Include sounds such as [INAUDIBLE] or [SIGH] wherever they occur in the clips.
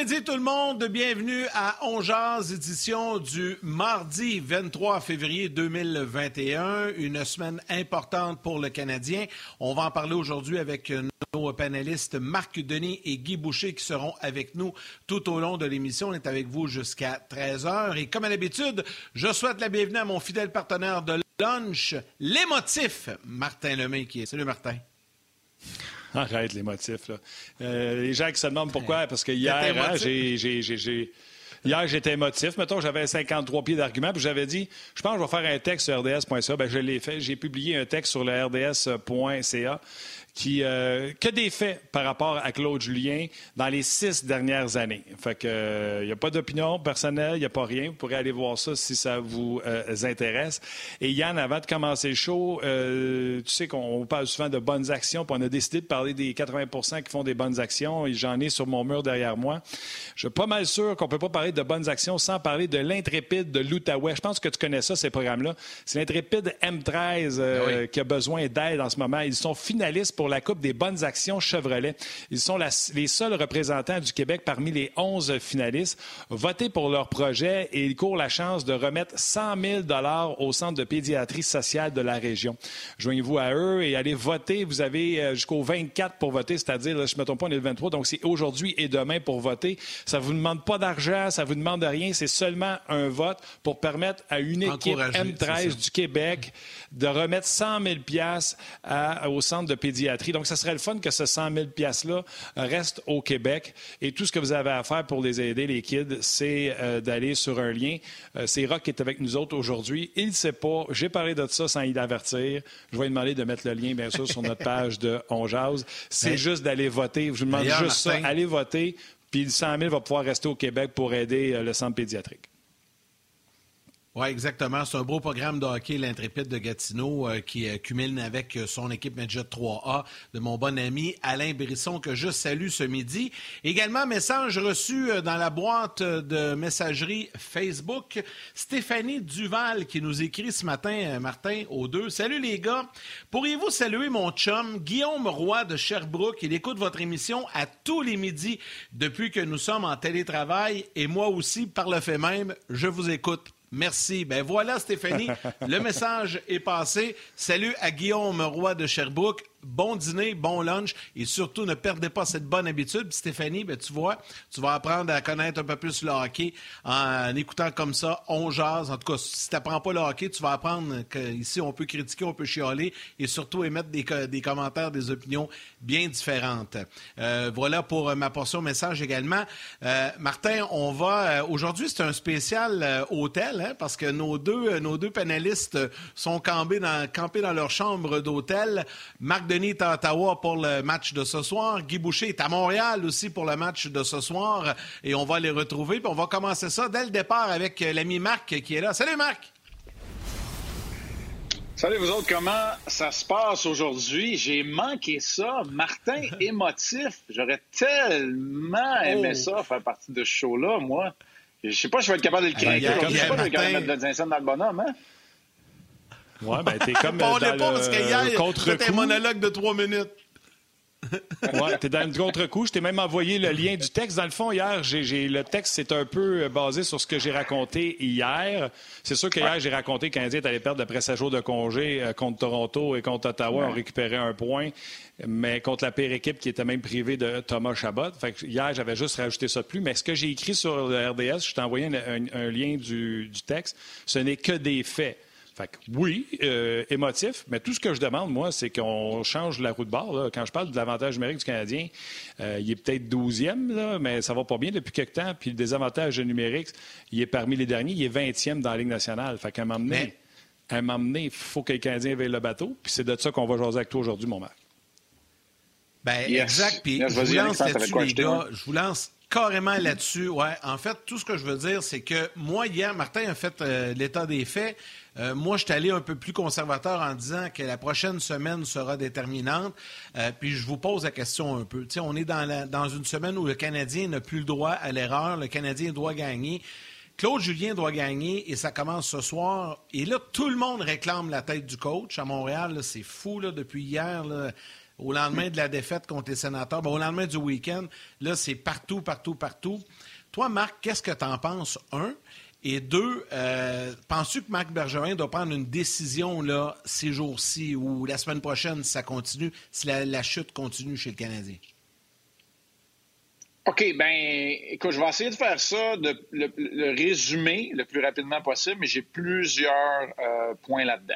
Midi tout le monde, bienvenue à Ongeaz, édition du mardi 23 février 2021, une semaine importante pour le Canadien. On va en parler aujourd'hui avec nos panélistes Marc Denis et Guy Boucher qui seront avec nous tout au long de l'émission. On est avec vous jusqu'à 13h et comme à l'habitude, je souhaite la bienvenue à mon fidèle partenaire de lunch, l'émotif Martin Lemay qui est. Salut Martin. [LAUGHS] Arrête les motifs. Là. Euh, les gens qui se demandent pourquoi, parce que hier, hein, j'ai, Hier, j'étais émotif. Mettons, j'avais 53 pieds d'argument, puis j'avais dit, je pense que je vais faire un texte sur rds.ca. Ben, je l'ai fait. J'ai publié un texte sur le rds.ca qui euh, que des faits par rapport à Claude Julien dans les six dernières années. Fait que il euh, n'y a pas d'opinion personnelle, il n'y a pas rien. Vous pourrez aller voir ça si ça vous euh, intéresse. Et Yann, avant de commencer le show, tu sais qu'on parle souvent de bonnes actions, puis on a décidé de parler des 80 qui font des bonnes actions. Et j'en ai sur mon mur derrière moi. Je suis pas mal sûr qu'on peut pas parler de bonnes actions sans parler de l'intrépide de l'Outaouais. Je pense que tu connais ça, ces programmes-là. C'est l'intrépide M13 ah qui a besoin d'aide en ce moment. Ils sont finalistes pour la Coupe des bonnes actions Chevrolet. Ils sont les seuls représentants du Québec parmi les 11 finalistes. Votez pour leur projet et ils courent la chance de remettre 100 000 au Centre de pédiatrie sociale de la région. Joignez-vous à eux et allez voter. Vous avez euh, jusqu'au 24 pour voter, c'est-à-dire, je ne me trompe pas, on est le 23, donc c'est aujourd'hui et demain pour voter. Ça ne vous demande pas d'argent, ça ne vous demande rien, c'est seulement un vote pour permettre à une équipe M13 du Québec de remettre 100 000 au Centre de pédiatrie donc, ça serait le fun que ce 100 000 $-là reste au Québec. Et tout ce que vous avez à faire pour les aider, les kids, c'est euh, d'aller sur un lien. Euh, c'est Rock qui est avec nous autres aujourd'hui. Il ne sait pas. J'ai parlé de ça sans y avertir. Je vais lui demander de mettre le lien, bien sûr, sur notre page de On Jase. C'est juste d'aller voter. Je vous demande juste ça. Allez voter. Puis le 100 000 va pouvoir rester au Québec pour aider euh, le centre pédiatrique. Oui, exactement. C'est un beau programme de hockey, l'Intrépide de Gatineau, euh, qui euh, cumule avec euh, son équipe Medjet 3A de mon bon ami Alain Brisson, que je salue ce midi. Également, message reçu dans la boîte de messagerie Facebook. Stéphanie Duval qui nous écrit ce matin, Martin, aux deux. Salut les gars. Pourriez-vous saluer mon chum, Guillaume Roy de Sherbrooke? Il écoute votre émission à tous les midis depuis que nous sommes en télétravail et moi aussi, par le fait même, je vous écoute Merci. Ben voilà, Stéphanie. le message est passé. Salut à Guillaume Roy de Sherbrooke bon dîner, bon lunch et surtout ne perdez pas cette bonne habitude. Stéphanie, ben, tu vois, tu vas apprendre à connaître un peu plus le hockey en, écoutant comme ça, on jase. En tout cas, si tu n'apprends pas le hockey, tu vas apprendre qu'ici, on peut critiquer, on peut chialer et surtout émettre des, commentaires, des opinions bien différentes. Euh, voilà pour ma portion message également. Euh, Martin, on va... Euh, aujourd'hui, c'est un spécial hôtel hein, parce que nos deux, nos deux panélistes sont campés dans, campés dans leur chambre d'hôtel. Denis est à Ottawa pour le match de ce soir. Guy Boucher est à Montréal aussi pour le match de ce soir. Et on va les retrouver. Puis on va commencer ça dès le départ avec l'ami Marc qui est là. Salut Marc! Salut vous autres, comment ça se passe aujourd'hui? J'ai manqué ça. Martin [LAUGHS] émotif. J'aurais tellement aimé oh. ça, faire partie de ce show-là, moi. Je sais pas si je vais être capable de le craquer. Je sais pas si je vais être capable de mettre de dans le bonhomme, hein? Ouais, ben t'es comme [LAUGHS] dans le pas parce qu'hier, un monologue de trois minutes. ouais, t'es dans le contre-coup. Je t'ai même envoyé le lien du texte. Dans le fond, hier, le texte, c'est un peu euh, basé sur ce que j'ai raconté hier. C'est sûr qu'hier, j'ai raconté qu'un Canadien allait perdre après sa jour de congé euh, contre Toronto et contre Ottawa. On récupérait un point, mais contre la pire équipe qui était même privée de Thomas Chabot. Fait que hier, j'avais juste rajouté ça de plus. Mais ce que j'ai écrit sur le RDS, je t'ai envoyé un, lien du, du texte, ce n'est que des faits Fait que oui, euh, émotif, mais tout ce que je demande, moi, c'est qu'on change la roue de bord. Quand je parle de l'avantage numérique du Canadien, euh, il est peut-être 12e, mais ça va pas bien depuis quelque temps. Puis le désavantage numérique, il est parmi les derniers, il est 20e dans la Ligue nationale. Fait qu'à un moment donné, il faut que les Canadiens veillent le bateau. Puis c'est de ça qu'on va jaser avec toi aujourd'hui, mon Marc. Ben, exact. Puis je vous lance là-dessus, les gars. Je vous lance carrément là-dessus. Ouais. En fait, tout ce que je veux dire, c'est que moi, hier, Martin a fait euh, l'état des faits. Euh, moi, je suis allé un peu plus conservateur en disant que la prochaine semaine sera déterminante. Euh, puis je vous pose la question un peu. on est dans, une semaine où le Canadien n'a plus le droit à l'erreur. Le Canadien doit gagner. Claude Julien doit gagner et ça commence ce soir. Et là, tout le monde réclame la tête du coach à Montréal. C'est fou depuis hier. Au lendemain de la défaite contre les sénateurs, au lendemain du week-end, là, c'est partout, partout, partout. Toi, Marc, qu'est-ce que tu en penses? Un? Et deux, euh, penses-tu que Marc Bergevin doit prendre une décision là, ces jours-ci ou la semaine prochaine si ça continue, si la, chute continue chez le Canadien? OK, ben écoute, je vais essayer de faire ça, de, le, résumer le plus rapidement possible, mais j'ai plusieurs euh, points là-dedans.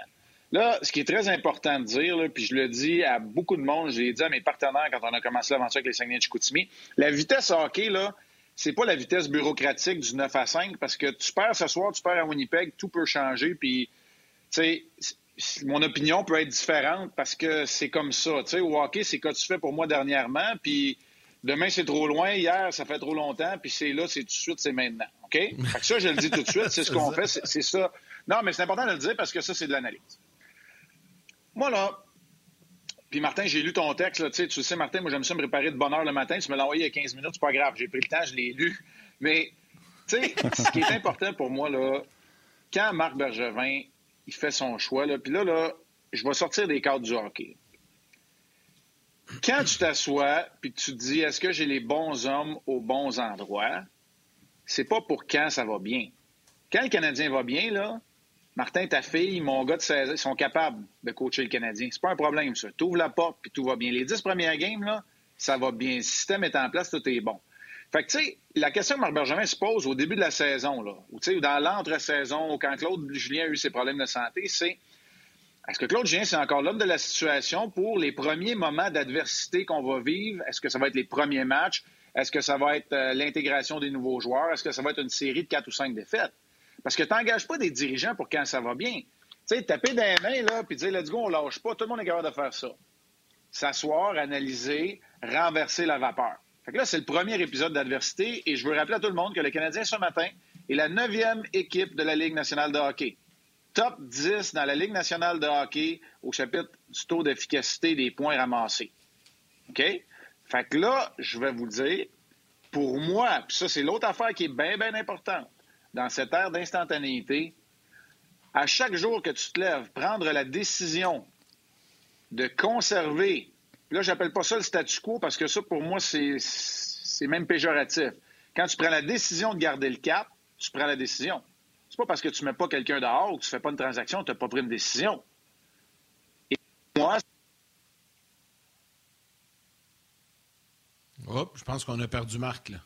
Là, ce qui est très important de dire, puis je le dis à beaucoup de monde, je l'ai dit à mes partenaires quand on a commencé l'aventure avec les Saguenay de Chicoutimi, la vitesse hockey, là, c'est pas la vitesse bureaucratique du 9 à 5 parce que tu perds ce soir, tu perds à Winnipeg, tout peut changer. Puis, tu sais, mon opinion peut être différente parce que c'est comme ça. Tu sais, au hockey, c'est que tu fais pour moi dernièrement. Puis, demain, c'est trop loin. Hier, ça fait trop longtemps. Puis, c'est là, c'est tout de suite, c'est maintenant. OK? Fait que ça, je le dis tout de suite. C'est ce [LAUGHS] qu'on fait. C'est ça. Non, mais c'est important de le dire parce que ça, c'est de l'analyse. Moi, là, puis Martin, j'ai lu ton texte, là, tu sais, Martin, moi j'aime ça me préparer de bonne heure le matin, tu me l'as envoyé il y a 15 minutes, c'est pas grave, j'ai pris le temps, je l'ai lu. Mais, tu sais, [LAUGHS] ce qui est important pour moi, là, quand Marc Bergevin, il fait son choix, là, puis là, là, je vais sortir des cadres du hockey. Quand tu t'assois, puis tu te dis, est-ce que j'ai les bons hommes aux bons endroits, c'est pas pour quand ça va bien. Quand le Canadien va bien, là, Martin, ta fille, mon gars de 16 ans, ils sont capables de coacher le Canadien. C'est pas un problème, ça. Tu ouvres la porte, puis tout va bien. Les dix premières games, ça va bien. Le système est en place, tout est bon. Fait que, tu sais, la question que Marc Bergevin se pose au début de la saison, là, ou dans l'entre-saison, quand Claude Julien a eu ses problèmes de santé, c'est est-ce que Claude Julien, c'est encore l'homme de la situation pour les premiers moments d'adversité qu'on va vivre? Est-ce que ça va être les premiers matchs? Est-ce que ça va être euh, l'intégration des nouveaux joueurs? Est-ce que ça va être une série de quatre ou cinq défaites? Parce que tu n'engages pas des dirigeants pour quand ça va bien. Tu sais, taper les mains, là, puis dire, let's go, on lâche pas, tout le monde est capable de faire ça. S'asseoir, analyser, renverser la vapeur. Fait que là, c'est le premier épisode d'adversité, et je veux rappeler à tout le monde que le Canadien, ce matin, est la neuvième équipe de la Ligue nationale de hockey. Top 10 dans la Ligue nationale de hockey au chapitre du taux d'efficacité des points ramassés. OK? Fait que là, je vais vous dire, pour moi, puis ça, c'est l'autre affaire qui est bien, bien importante dans cette ère d'instantanéité, à chaque jour que tu te lèves, prendre la décision de conserver, là, j'appelle pas ça le statu quo parce que ça, pour moi, c'est même péjoratif. Quand tu prends la décision de garder le cap, tu prends la décision. C'est pas parce que tu mets pas quelqu'un dehors ou que tu fais pas une transaction, tu n'as pas pris une décision. Et moi, Hop, je pense qu'on a perdu Marc, là.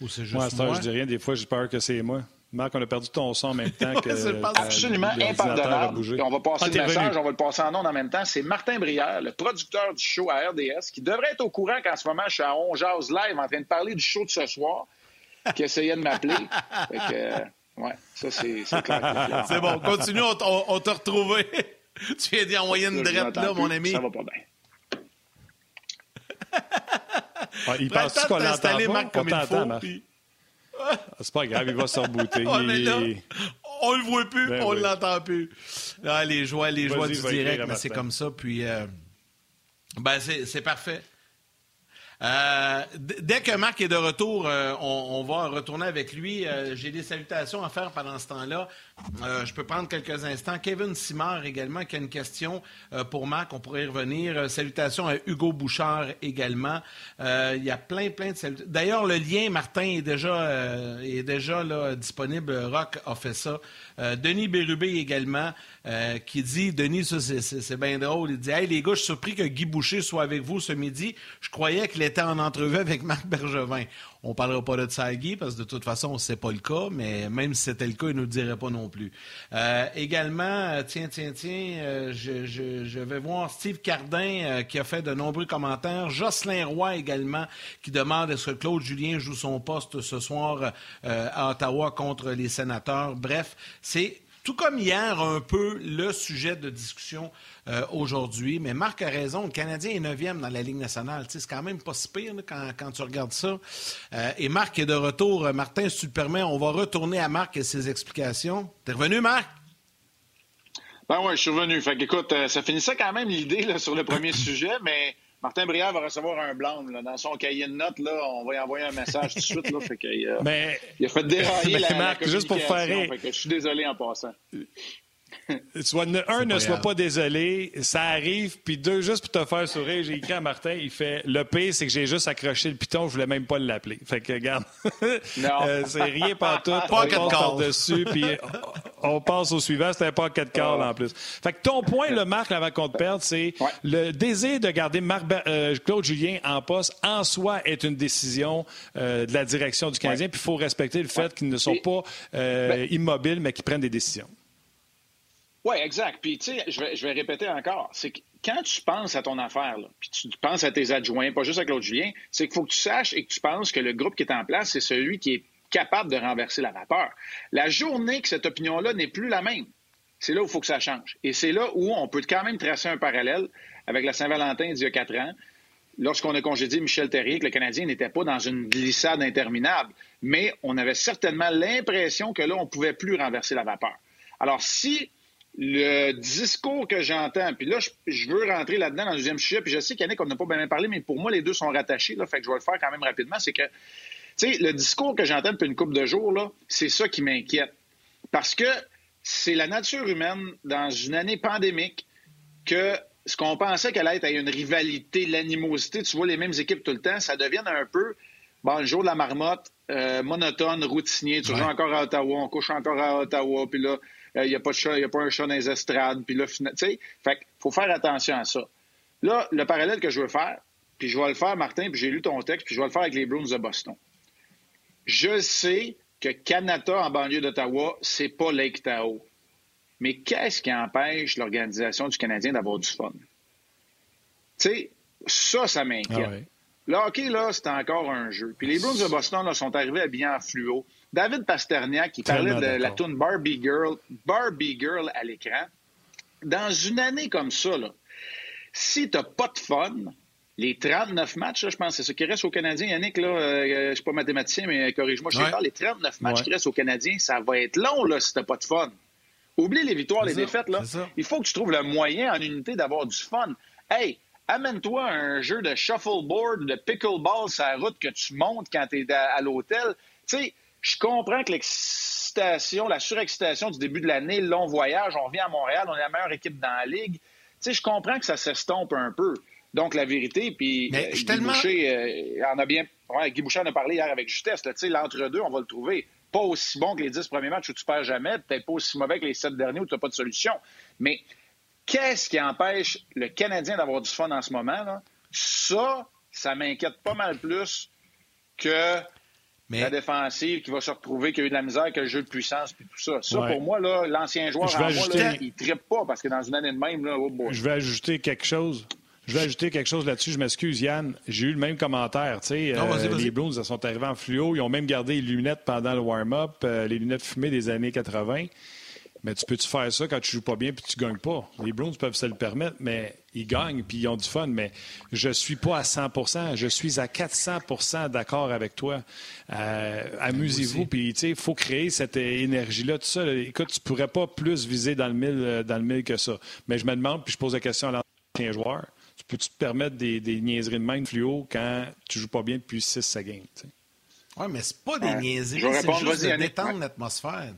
Ou c'est juste moi? Ça, je dis rien. Des fois, j'ai peur que c'est moi. Marc, on a perdu ton son en même temps [LAUGHS] que. c'est absolument impardonnable. on va passer ah, le message, on va le passer en ondes en même temps. C'est Martin Brière, le producteur du show à RDS, qui devrait être au courant qu'en ce moment, je suis à On Live en train de parler du show de ce soir, qui essayait de m'appeler. Euh, ouais, ça, c'est clair. [LAUGHS] c'est bon, continue, on, t'a retrouvé. [LAUGHS] tu viens d'y envoyer une drette, là, mon ami. Ça va pas bien. Ah, il pense qu'on l'entend pas? On t'entend, puis... Ah, c'est pas grave, il va se rebooter. on le voit plus, ben on ne l'entend plus. Ah, les joies, les joies du direct, mais c'est comme ça. Puis, euh, ben, c'est parfait. Euh, dès que Marc est de retour, euh, on, va retourner avec lui. Euh, j'ai des salutations à faire pendant ce temps-là. je peux prendre quelques instants. Kevin Simard également qui a une question pour Marc. On pourrait y revenir. salutations à Hugo Bouchard également. il y a plein, plein de salutations. D'ailleurs, le lien, Martin, est déjà, est déjà là, disponible. Rock a fait ça. Denis Bérubé également. Qui dit, Denis, c'est bien drôle, il dit Hey les gars, je suis surpris que Guy Boucher soit avec vous ce midi. Je croyais que était en entrevue avec Marc Bergevin. On parlera pas de Tsagi parce que de toute façon, ce n'est pas le cas, mais même si c'était le cas, il ne nous le dirait pas non plus. Euh, également, euh, tiens, tiens, tiens, euh, je, vais voir Steve Cardin qui a fait de nombreux commentaires. Jocelyn Roy également qui demande est-ce que Claude Julien joue son poste ce soir à Ottawa contre les sénateurs? Bref, c'est tout comme hier, un peu le sujet de discussion euh, aujourd'hui. Mais Marc a raison, le Canadien est neuvième dans la Ligue nationale. c'est quand même pas si pire quand, tu regardes ça. Euh, et Marc est de retour. Martin, si tu le permets, on va retourner à Marc et ses explications. T'es revenu, Marc? Ben oui, je suis revenu. Fait écoute, euh, ça finissait quand même l'idée sur le premier [COUGHS] sujet, mais Martin Brière va recevoir un blanc. Dans son cahier de notes, là, on va y envoyer un message tout de suite. Là, fait il a fait dérailler [LAUGHS] la, Marc, juste pour faire rire. je suis désolé en passant. [LAUGHS] un, ne sois pas désolé, ça arrive. Puis deux, juste pour te faire sourire, j'ai écrit à Martin, il fait Le pire, c'est que j'ai juste accroché le piton, je voulais même pas l'appeler. Fait que, regarde, [LAUGHS] euh, c'est rien par tout. on passe par-dessus, puis on passe au suivant. C'était pas quatre call en plus. Fait que ton point, le Marc, avant qu'on te perde, c'est le désir de garder Marc, euh, Claude Julien en poste, en soi, est une décision euh, de la direction du Canadien. Puis il faut respecter le fait qu'ils ne sont pas ben immobiles, mais qu'ils prennent des décisions. Oui, exact. Puis, tu sais, je vais, répéter encore. C'est que quand tu penses à ton affaire, puis tu penses à tes adjoints, pas juste à Claude Julien, c'est qu'il faut que tu saches et que tu penses que le groupe qui est en place, c'est celui qui est capable de renverser la vapeur. La journée que cette opinion-là n'est plus la même, c'est là où il faut que ça change. Et c'est là où on peut quand même tracer un parallèle avec la Saint-Valentin d'il y a quatre ans, lorsqu'on a congédié Michel Terrier, que le Canadien n'était pas dans une glissade interminable. Mais on avait certainement l'impression que là, on ne pouvait plus renverser la vapeur. Alors, si le discours que j'entends, puis là, je, veux rentrer là-dedans dans le deuxième sujet, puis je sais qu'Yannick, on n'a pas bien parlé, mais pour moi, les deux sont rattachés, là, fait que je vais le faire quand même rapidement, c'est que, tu sais, le discours que j'entends depuis une couple de jours, là, c'est ça qui m'inquiète. Parce que c'est la nature humaine, dans une année pandémique, que ce qu'on pensait qu'elle allait être une rivalité, l'animosité, tu vois les mêmes équipes tout le temps, ça devient un peu, bon, le jour de la marmotte, euh, monotone, routinier, tu joues encore à Ottawa, on couche encore à Ottawa, puis là, il euh, n'y a pas de chat, il a pas un chat dans les estrades, puis là, tu sais, fait faut faire attention à ça. Là, le parallèle que je veux faire, puis je vais le faire, Martin, puis j'ai lu ton texte, puis je vais le faire avec les Bruins de Boston. Je sais que Canada en banlieue d'Ottawa, c'est pas Lake Tahoe. Mais qu'est-ce qui empêche l'organisation du Canadien d'avoir du fun? Tu sais, ça, ça m'inquiète. Ah Le hockey, là, c'est encore un jeu. Puis les Bruins de Boston là, sont arrivés habillés en fluo. David Pasterniak qui parlait de la tune Barbie Girl, Barbie Girl à l'écran. Dans une année comme ça, là, si t'as pas de fun, les 39 matchs, je pense, c'est ce qui reste aux Canadiens. Yannick, là, euh, je suis pas mathématicien, mais corrige-moi, je sais pas, les 39 matchs qui restent aux Canadiens, ça va être long, là, si t'as pas de fun. Oublie les victoires, les défaites, là. Il faut que tu trouves le moyen en unité d'avoir du fun. Hey, amène-toi un jeu de shuffleboard, de pickleball sur la route que tu montes quand tu es à l'hôtel. Tu sais, je comprends que l'excitation, la surexcitation du début de l'année, le long voyage, on revient à Montréal, on est la meilleure équipe dans la ligue. Tu sais, je comprends que ça s'estompe un peu. Donc, la vérité, puis euh, Guy Boucher euh, en a bien... Guy Boucher en a parlé hier avec justesse. Tu sais, l'entre-deux, on va le trouver. Pas aussi bon que les dix premiers matchs où tu perds jamais, peut-être pas aussi mauvais que les sept derniers où tu n'as pas de solution. Mais qu'est-ce qui empêche le Canadien d'avoir du fun en ce moment? Là? Ça, ça m'inquiète pas mal plus que la défensive qui va se retrouver, qui a eu de la misère, que le jeu de puissance, puis tout ça. Ça, pour moi, là, l'ancien joueur, en moi, là, il ne trippe pas parce que dans une année de même, là, oh Je vais ajouter quelque chose. Je vais ajouter quelque chose là-dessus. Je m'excuse, Yann. J'ai eu le même commentaire. sais, euh, Les Blues sont arrivés en fluo. Ils ont même gardé les lunettes pendant le warm-up, euh, les lunettes fumées des années 80. Mais tu peux-tu faire ça quand tu joues pas bien puis tu gagnes pas? Les Browns peuvent se le permettre, mais ils gagnent puis ils ont du fun. Mais je suis pas à 100% je suis à 400% d'accord avec toi. Euh, amusez-vous, puis il faut créer cette énergie-là. Tout ça, écoute, tu pourrais pas plus viser dans le mille, euh, dans le mille que ça. Mais je me demande, puis je pose la question à l'ancien joueur, tu peux-tu te permettre des, niaiseries de main fluo quand tu joues pas bien depuis 6 games? Oui, mais c'est pas des niaiseries, c'est juste de détendre l'atmosphère.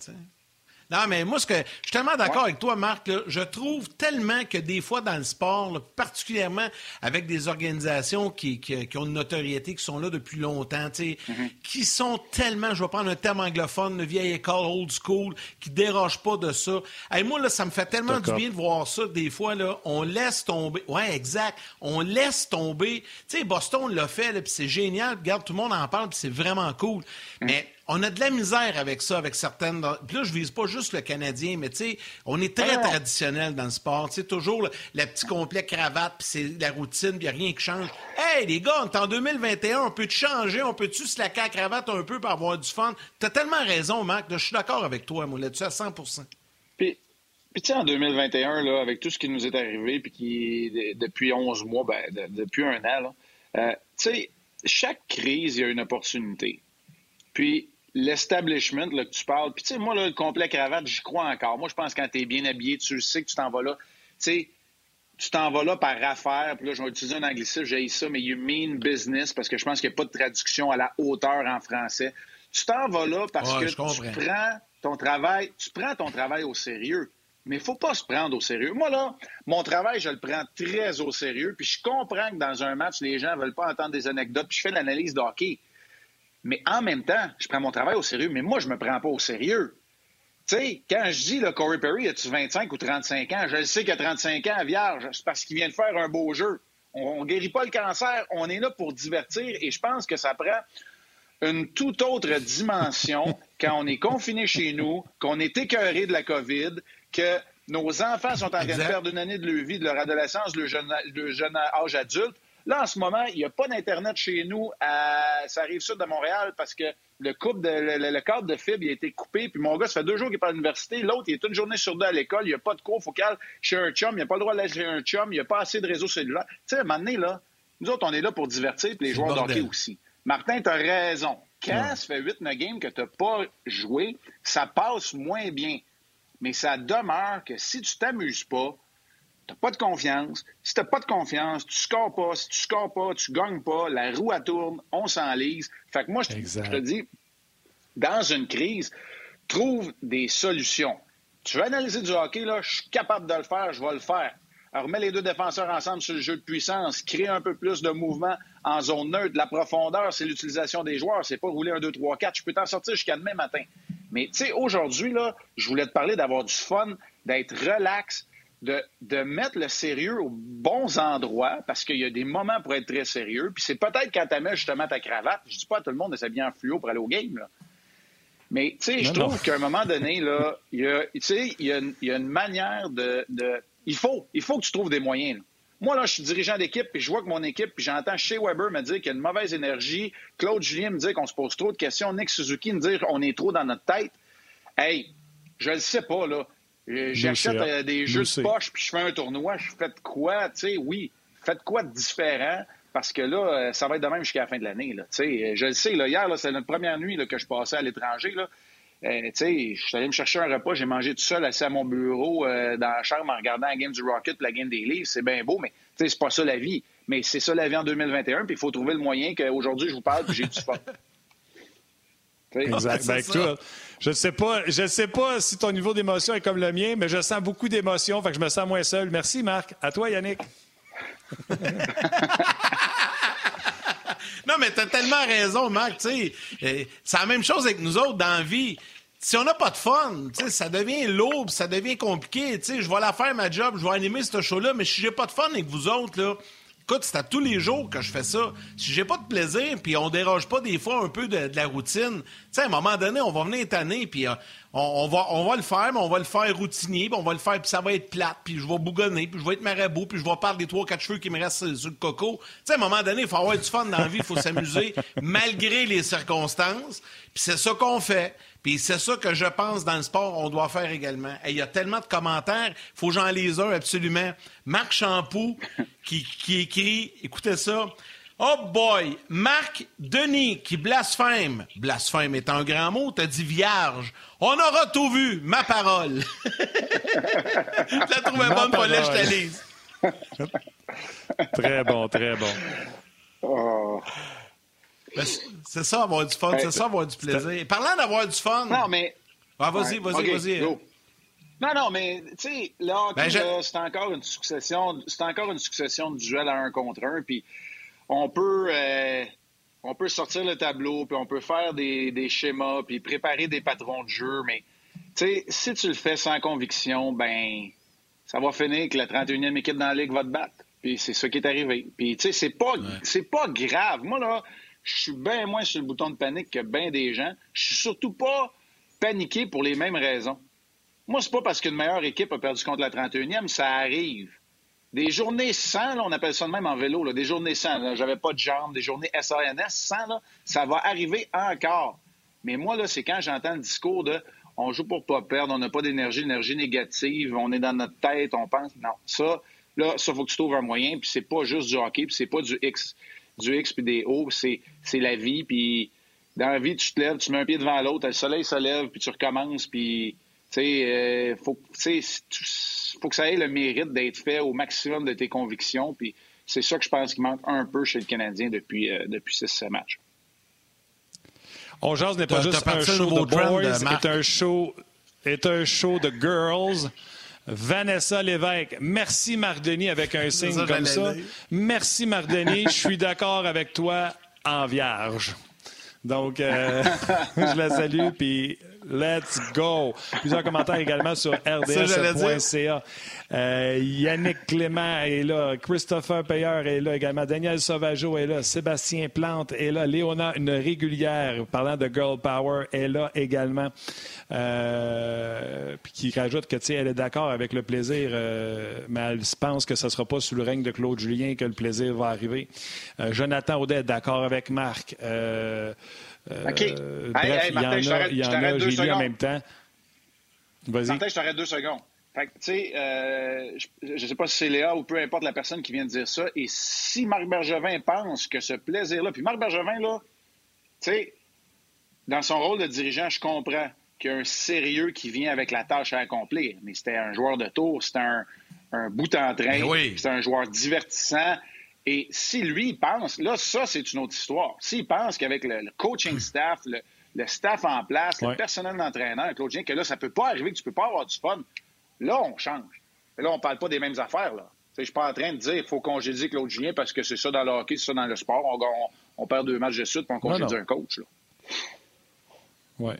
Non, mais moi, ce que, je suis tellement d'accord avec toi, Marc. je trouve tellement que des fois dans le sport, particulièrement avec des organisations qui, ont une notoriété, qui sont là depuis longtemps, mm-hmm. qui sont tellement, je vais prendre un terme anglophone, de vieille école, old school, qui ne dérogent pas de ça. Et moi, là, ça me fait tellement du bien de voir ça. Des fois, là, on laisse tomber. Ouais, exact. On laisse tomber. Tu sais, Boston l'a fait, puis c'est génial. Regarde, tout le monde en parle, puis c'est vraiment cool. Mm. Mais on a de la misère avec ça, avec certaines. Puis là, je vise pas juste le Canadien, mais tu sais, on est très traditionnel dans le sport. Tu sais, toujours le, petit complet cravate, puis c'est la routine, puis rien qui change. Hey, les gars, on est en 2021, on peut changer, on peut-tu se la cravate un peu pour avoir du fun? Tu as tellement raison, Marc. Je suis d'accord avec toi, moi, là-dessus, à 100 Puis, puis tu sais, en 2021, là, avec tout ce qui nous est arrivé, puis qui, depuis 11 mois, ben, depuis un an, là, euh, tu sais, chaque crise, il y a une opportunité. Puis, l'establishment que tu parles, puis tu sais, moi, le complet cravate, j'y crois encore. Moi, je pense que quand tu es bien habillé, tu sais que tu t'en vas là. Tu sais, tu t'en vas là par affaire, puis là, je vais utiliser un anglicisme, j'ai ça, mais you mean business, parce que je pense qu'il n'y a pas de traduction à la hauteur en français. Tu t'en vas là parce que tu prends ton travail, tu prends ton travail au sérieux. Mais il ne faut pas se prendre au sérieux. Moi, là, mon travail, je le prends très au sérieux. Puis je comprends que dans un match, les gens ne veulent pas entendre des anecdotes. Puis je fais l'analyse de hockey. Mais en même temps, je prends mon travail au sérieux, mais moi, je me prends pas au sérieux. Tu sais, quand je dis, le Corey Perry, a-tu 25 ou 35 ans? Je le sais qu'il a 35 ans, vierge. C'est parce qu'il vient de faire un beau jeu. On ne guérit pas le cancer. On est là pour divertir et je pense que ça prend une toute autre dimension [LAUGHS] quand on est confiné chez nous, qu'on est écœuré de la COVID, que nos enfants sont en train de perdre une année de leur vie, de leur adolescence, de leur jeune âge adulte. Là, en ce moment, il n'y a pas d'Internet chez nous. À... Ça arrive sud de Montréal parce que le, couple de, le, cadre de fibre a été coupé. Puis mon gars, ça fait deux jours qu'il est pas à l'université. L'autre, il est une journée sur deux à l'école. Il n'y a pas de cours focal chez un chum. Il n'a pas le droit d'aller chez un chum. Il n'y a pas assez de réseau cellulaire. Tu sais, à un moment donné, là, nous autres, on est là pour divertir, puis les joueurs d'hockey aussi. Martin, tu as raison. Quand ça fait 8-9 games que tu n'as pas joué, ça passe moins bien. Mais ça demeure que si tu t'amuses pas, T'as pas de confiance. Si t'as pas de confiance, tu scores pas. Si tu scores pas, tu gagnes pas. La roue, elle tourne, on s'enlise. Fait que moi, je, te dis, dans une crise, trouve des solutions. Tu veux analyser du hockey, là, je suis capable de le faire, je vais le faire. Alors, mets les deux défenseurs ensemble sur le jeu de puissance, crée un peu plus de mouvement en zone neutre. La profondeur, c'est l'utilisation des joueurs, c'est pas rouler un 2, 3, 4. Je peux t'en sortir jusqu'à demain matin. Mais, tu sais, aujourd'hui, là, je voulais te parler d'avoir du fun, d'être relax, de, mettre le sérieux aux bons endroits, parce qu'il y a des moments pour être très sérieux. Puis c'est peut-être quand tu mets justement ta cravate. Je dis pas à tout le monde de s'habiller en fluo pour aller au game, là. Mais, tu sais, je trouve qu'à un moment donné, là, il y a, il y a, une manière de, Il faut, il faut que tu trouves des moyens. Moi, là, je suis dirigeant d'équipe, puis je vois que mon équipe, puis j'entends Shea Weber me dire qu'il y a une mauvaise énergie, Claude Julien me dire qu'on se pose trop de questions, Nick Suzuki me dire qu'on est trop dans notre tête. Hey, je le sais pas, là. Euh, j'achète euh, des jeux de poche, puis je fais un tournoi. Je fais de quoi, tu sais, oui. Faites quoi de différent? Parce que là, euh, ça va être de même jusqu'à la fin de l'année. Je le sais, là, hier, c'est notre première nuit là, que je passais à l'étranger. Là. Euh, je suis allé me chercher un repas, j'ai mangé tout seul assis à mon bureau dans la chambre en regardant la game du Rocket la game des livres. C'est bien beau, mais c'est pas ça la vie. Mais c'est ça la vie en 2021, puis il faut trouver le moyen qu'aujourd'hui, je vous parle, puis j'ai du fun. [LAUGHS] [LAUGHS] Exact. Ben, je ne sais pas, je sais pas si ton niveau d'émotion est comme le mien, mais je sens beaucoup d'émotion, fait que je me sens moins seul. Merci, Marc. À toi, Yannick. [LAUGHS] non, mais tu as tellement raison, Marc. C'est la même chose avec nous autres dans la vie. Si on n'a pas de fun, ça devient lourd, ça devient compliqué. Je vais la faire, ma job, je vais animer ce show-là, mais si j'ai pas de fun avec vous autres, là, Écoute, c'est à tous les jours que je fais ça. Si j'ai pas de plaisir, puis on déroge pas des fois un peu de, la routine, tu sais, à un moment donné, on va venir tanner, puis euh, on, va, on va le faire, mais on va le faire routinier, puis on va le faire, puis ça va être plate, puis je vais bougonner, puis je vais être marabout, puis je vais perdre des trois, quatre cheveux qui me restent sur le coco. Tu sais, à un moment donné, il faut avoir du fun dans la vie, il faut s'amuser, [LAUGHS] malgré les circonstances, puis c'est ça qu'on fait. Puis c'est ça que je pense dans le sport, on doit faire également. Il y a tellement de commentaires, il faut que j'en lise un absolument. Marc Champoux qui, qui écrit, écoutez ça. Oh boy, Marc Denis qui blasphème. Blasphème est un grand mot, t'as dit vierge. On aura tout vu, ma parole. [LAUGHS] tu la trouvais bonne, Paulette, je te lise. [LAUGHS] très bon, très bon. Oh. Ben, c'est ça, avoir du fun. C'est ça, avoir du plaisir. Parlant d'avoir du fun. Non, mais. Ah, vas-y, vas-y, vas-y. Non, non, mais tu sais, là, ben, c'est encore une succession, c'est encore une succession de duels à un contre un, puis on peut, euh, on peut sortir le tableau, puis on peut faire des, des schémas, puis préparer des patrons de jeu, mais si tu le fais sans conviction, ben, ça va finir que la 31e équipe dans la ligue va te battre. Puis c'est ça qui est arrivé. Puis tu sais, c'est pas, c'est pas grave. Moi là, je suis bien moins sur le bouton de panique que bien des gens. Je suis surtout pas paniqué pour les mêmes raisons. Moi, c'est pas parce qu'une meilleure équipe a perdu contre la 31e, ça arrive. Des journées sans, on appelle ça de même en vélo, là, des journées sans, j'avais pas de jambes, des journées SANS sans, là, ça va arriver encore. Mais moi, là, c'est quand j'entends le discours de on joue pour pas perdre, on n'a pas d'énergie, l'énergie négative, on est dans notre tête, on pense. Non, ça, là, ça faut que tu trouves un moyen, puis c'est pas juste du hockey, puis c'est pas du X, du X puis des O, c'est, la vie, puis dans la vie, tu te lèves, tu mets un pied devant l'autre, le soleil se lève, puis tu recommences, puis tu sais, euh, faut, faut que ça ait le mérite d'être fait au maximum de tes convictions. Puis c'est ça que je pense qui manque un peu chez le Canadien depuis, euh, depuis six matchs. On jase n'est pas juste un show de boys, c'est un show, est un show de girls. Vanessa Lévesque. Merci, Mardeni, avec un signe comme ça. Merci, Mardeni. Je suis d'accord avec toi en vierge. Donc, euh, [LAUGHS] je la salue, puis let's go. Plusieurs commentaires également sur [LAUGHS] rds.ca. Euh, Yannick Clément est là, Christopher Payer est là également, Daniel Sauvageau est là, Sébastien Plante est là, Léona, une régulière, parlant de Girl Power, est là également. Euh, puis qui rajoute que, elle est d'accord avec le plaisir, euh, mais elle pense que ce ne sera pas sous le règne de Claude Julien que le plaisir va arriver. Jonathan Audet est d'accord avec Marc. OK. bref, il y en a, il y en a, j'ai en même temps. Vas-y. Martin, je t'arrête deux secondes. Fait tu sais, euh, je ne sais pas si c'est Léa ou peu importe la personne qui vient de dire ça. Et si Marc Bergevin pense que ce plaisir-là, puis Marc Bergevin, là, tu sais, dans son rôle de dirigeant, je comprends qu'il y a un sérieux qui vient avec la tâche à accomplir. Mais c'était un joueur de tour, c'était un, un bout en train, ben oui. c'était un joueur divertissant. Et si lui pense, là, ça, c'est une autre histoire. S'il pense qu'avec le, coaching staff, le, staff en place, le personnel d'entraîneur, Claude Julien, que là, ça peut pas arriver, que tu peux pas avoir du fun, là, on change. là, on parle pas des mêmes affaires, là. Je suis pas en train de dire qu'il faut congédier Claude Julien parce que c'est ça dans le hockey, c'est ça dans le sport. On, perd deux matchs de suite pour on congédie un coach. Là.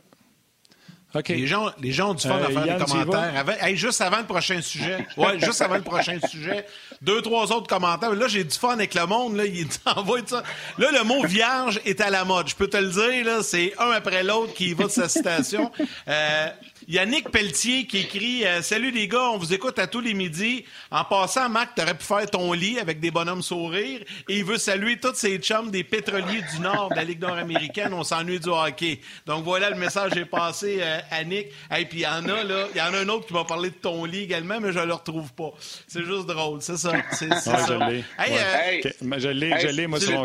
Ouais. Les, gens, les gens ont du fun à euh, faire des commentaires. juste avant le prochain sujet. [LAUGHS] Ouais, juste avant le prochain sujet. Deux, trois autres commentaires. Là, j'ai du fun avec le monde. Là, il [LAUGHS] envoie ça. Là, le mot vierge est à la mode. Je peux te le dire, là, c'est un après l'autre qui va de sa citation. Euh, Yannick Pelletier qui écrit euh, Salut les gars, on vous écoute à tous les midis. En passant, Marc, t'aurais pu faire ton lit avec des bonhommes sourires. Et il veut saluer tous ses chums des pétroliers du Nord de la Ligue nord-américaine. On s'ennuie du hockey. Donc voilà, le message est passé euh, à Nick. Et puis il y en a, là, il y en a un autre qui va parler de ton lit également, mais je le retrouve pas. C'est juste drôle, c'est ça. C'est, ça. Je l'ai. Euh, je l'ai, je l'ai, moi, sur mon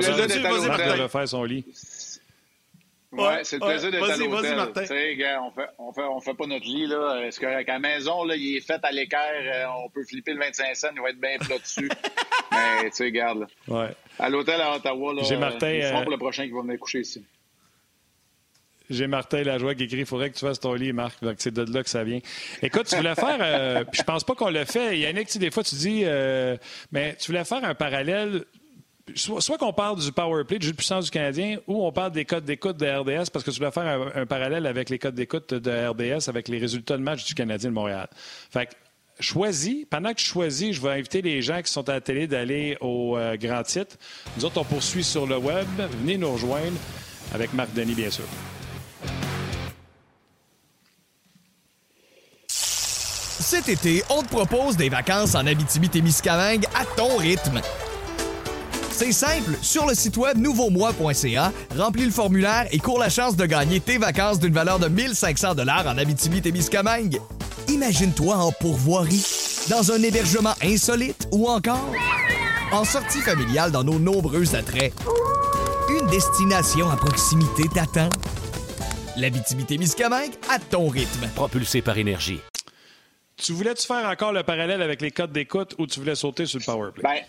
Marc refaire son lit. Ouais, c'est le plaisir d'être à l'hôtel. Tu sais, gars, on fait, on fait, on fait pas notre lit, là. Est-ce qu'à la maison, là, il est fait à l'équerre, euh, on peut flipper le 25 cents, il va être bien plat dessus. [LAUGHS] Mais, tu sais, regarde, là. Ouais. À l'hôtel à Ottawa, là. J'ai Martin. Euh, pour le prochain qui va venir coucher ici. J'ai Martin Lajoie qui écrit il faudrait que tu fasses ton lit, Marc. C'est de là que ça vient. Écoute, tu voulais faire, euh, [LAUGHS] puis je pense pas qu'on le fait. Yannick, tu des fois, tu dis, euh, mais tu voulais faire un parallèle soit, qu'on parle du power play, du jeu de puissance du Canadien, ou on parle des codes d'écoute de RDS, parce que tu vas faire un, parallèle avec les codes d'écoute de RDS, avec les résultats de match du Canadien de Montréal. Fait que, choisis, pendant que je choisis, je vais inviter les gens qui sont à la télé d'aller au euh, grand titre. Nous autres, on poursuit sur le web. Venez nous rejoindre avec Marc Denis, bien sûr. Cet été, on te propose des vacances en Abitibi-Témiscamingue à ton rythme. C'est simple, sur le site web nouveaumois.ca, remplis le formulaire et cours la chance de gagner tes vacances d'une valeur de 1500 dollars en Abitibi-Témiscamingue. Imagine-toi en pourvoirie, dans un hébergement insolite ou encore en sortie familiale dans nos nombreux attraits. Une destination à proximité t'attend. L'Abitibi-Témiscamingue à ton rythme. Propulsé par énergie. Tu voulais-tu faire encore le parallèle avec les codes d'écoute ou tu voulais sauter sur le powerplay? Ben,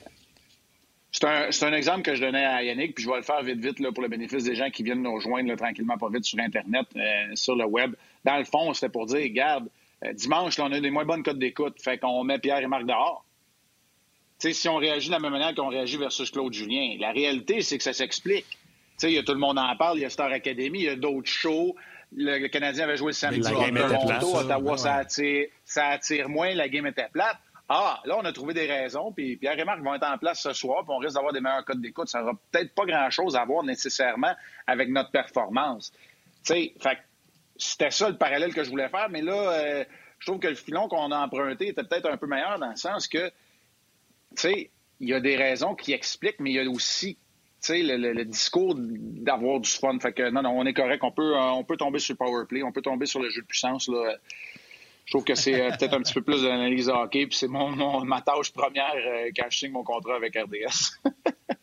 C'est un, un, exemple que je donnais à Yannick, puis je vais le faire vite, vite là, pour le bénéfice des gens qui viennent nous rejoindre tranquillement, pas vite sur Internet, euh, sur le web. Dans le fond, c'était pour dire, regarde, euh, dimanche, là, on a des moins bonnes cotes d'écoute, fait qu'on met Pierre et Marc dehors. sais, si on réagit de la même manière qu'on réagit versus Claude Julien, la réalité, c'est que ça s'explique. Il y a tout le monde en parle, il y a Star Academy, il y a d'autres shows. Le, Canadien avait joué le samedi à Toronto, Ottawa, ça, attire, ça attire moins, la game était plate. Ah, là, on a trouvé des raisons, puis Pierre et Marc vont être en place ce soir, puis on risque d'avoir des meilleurs codes d'écoute. Ça n'aura peut-être pas grand-chose à voir nécessairement avec notre performance. Tu sais, c'était ça le parallèle que je voulais faire, mais là, euh, je trouve que le filon qu'on a emprunté était peut-être un peu meilleur dans le sens que, tu sais, il y a des raisons qui expliquent, mais il y a aussi le, le, le, discours d'avoir du fun. Fait que non, non, on est correct. On peut, euh, tomber sur le power play, on peut tomber sur le jeu de puissance. Là. Je trouve que c'est euh, peut-être un petit peu plus de l'analyse hockey, puis c'est mon, ma tâche première euh, quand je signe mon contrat avec RDS. [LAUGHS]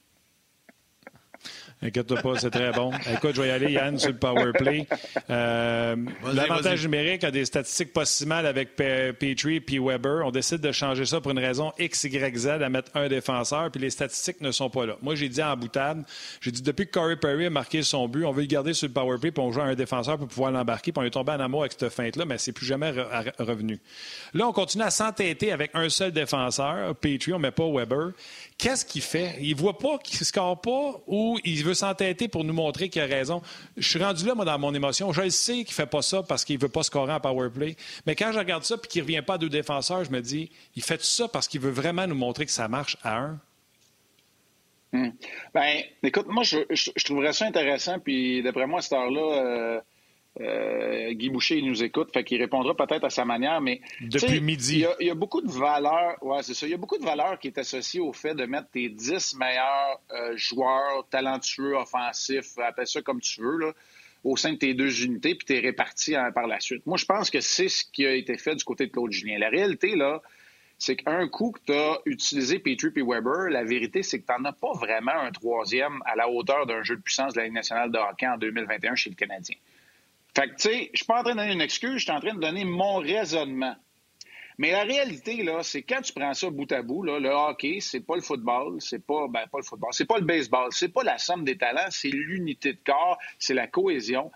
Inquiète-toi pas, c'est très bon. Écoute, je vais y aller, Yann, sur le power play. Euh, L'avantage numérique a des statistiques pas si mal avec Petrie et Weber. On décide de changer ça pour une raison X, Y, Z, à mettre un défenseur, puis les statistiques ne sont pas là. Moi, j'ai dit en boutade, j'ai dit depuis que Corey Perry a marqué son but, on veut le garder sur le power play, puis on joue un défenseur pour pouvoir l'embarquer, puis on est tombé en amour avec cette feinte-là, mais c'est plus jamais revenu. Là, on continue à s'entêter avec un seul défenseur, Petrie, on met pas Weber. Qu'est-ce qu'il fait? Il voit pas qu'il score pas ou il veut s'entêter pour nous montrer qu'il a raison. Je suis rendu là, moi, dans mon émotion. Je sais qu'il fait pas ça parce qu'il veut pas scorer en power play. Mais quand je regarde ça et qu'il revient pas à deux défenseurs, je me dis, il fait ça parce qu'il veut vraiment nous montrer que ça marche à un. Hmm. Ben, écoute, moi, je, trouverais ça intéressant. Puis, d'après moi, à cette heure-là, euh, euh, Guy Boucher, il nous écoute, fait qu'il répondra peut-être à sa manière, mais depuis midi. Il y, a beaucoup de valeurs, ouais, c'est ça. Il y a beaucoup de valeurs qui est associées au fait de mettre tes 10 meilleurs euh, joueurs talentueux, offensifs, appelle ça comme tu veux, là, au sein de tes deux unités, puis t'es réparti hein, par la suite. Moi, je pense que c'est ce qui a été fait du côté de Claude Julien. La réalité, là, c'est qu'un coup que tu as utilisé Petrie et Weber, la vérité, c'est que tu n'en as pas vraiment un troisième à la hauteur d'un jeu de puissance de la Ligue nationale de hockey en 2021 chez le Canadien. Fait que, tu sais, je suis pas en train de donner une excuse, je suis en train de donner mon raisonnement. Mais la réalité, là, c'est quand tu prends ça bout à bout, là, le hockey, c'est pas le football, c'est pas, ben, pas le football, c'est pas le baseball, c'est pas la somme des talents, c'est l'unité de corps, c'est la cohésion.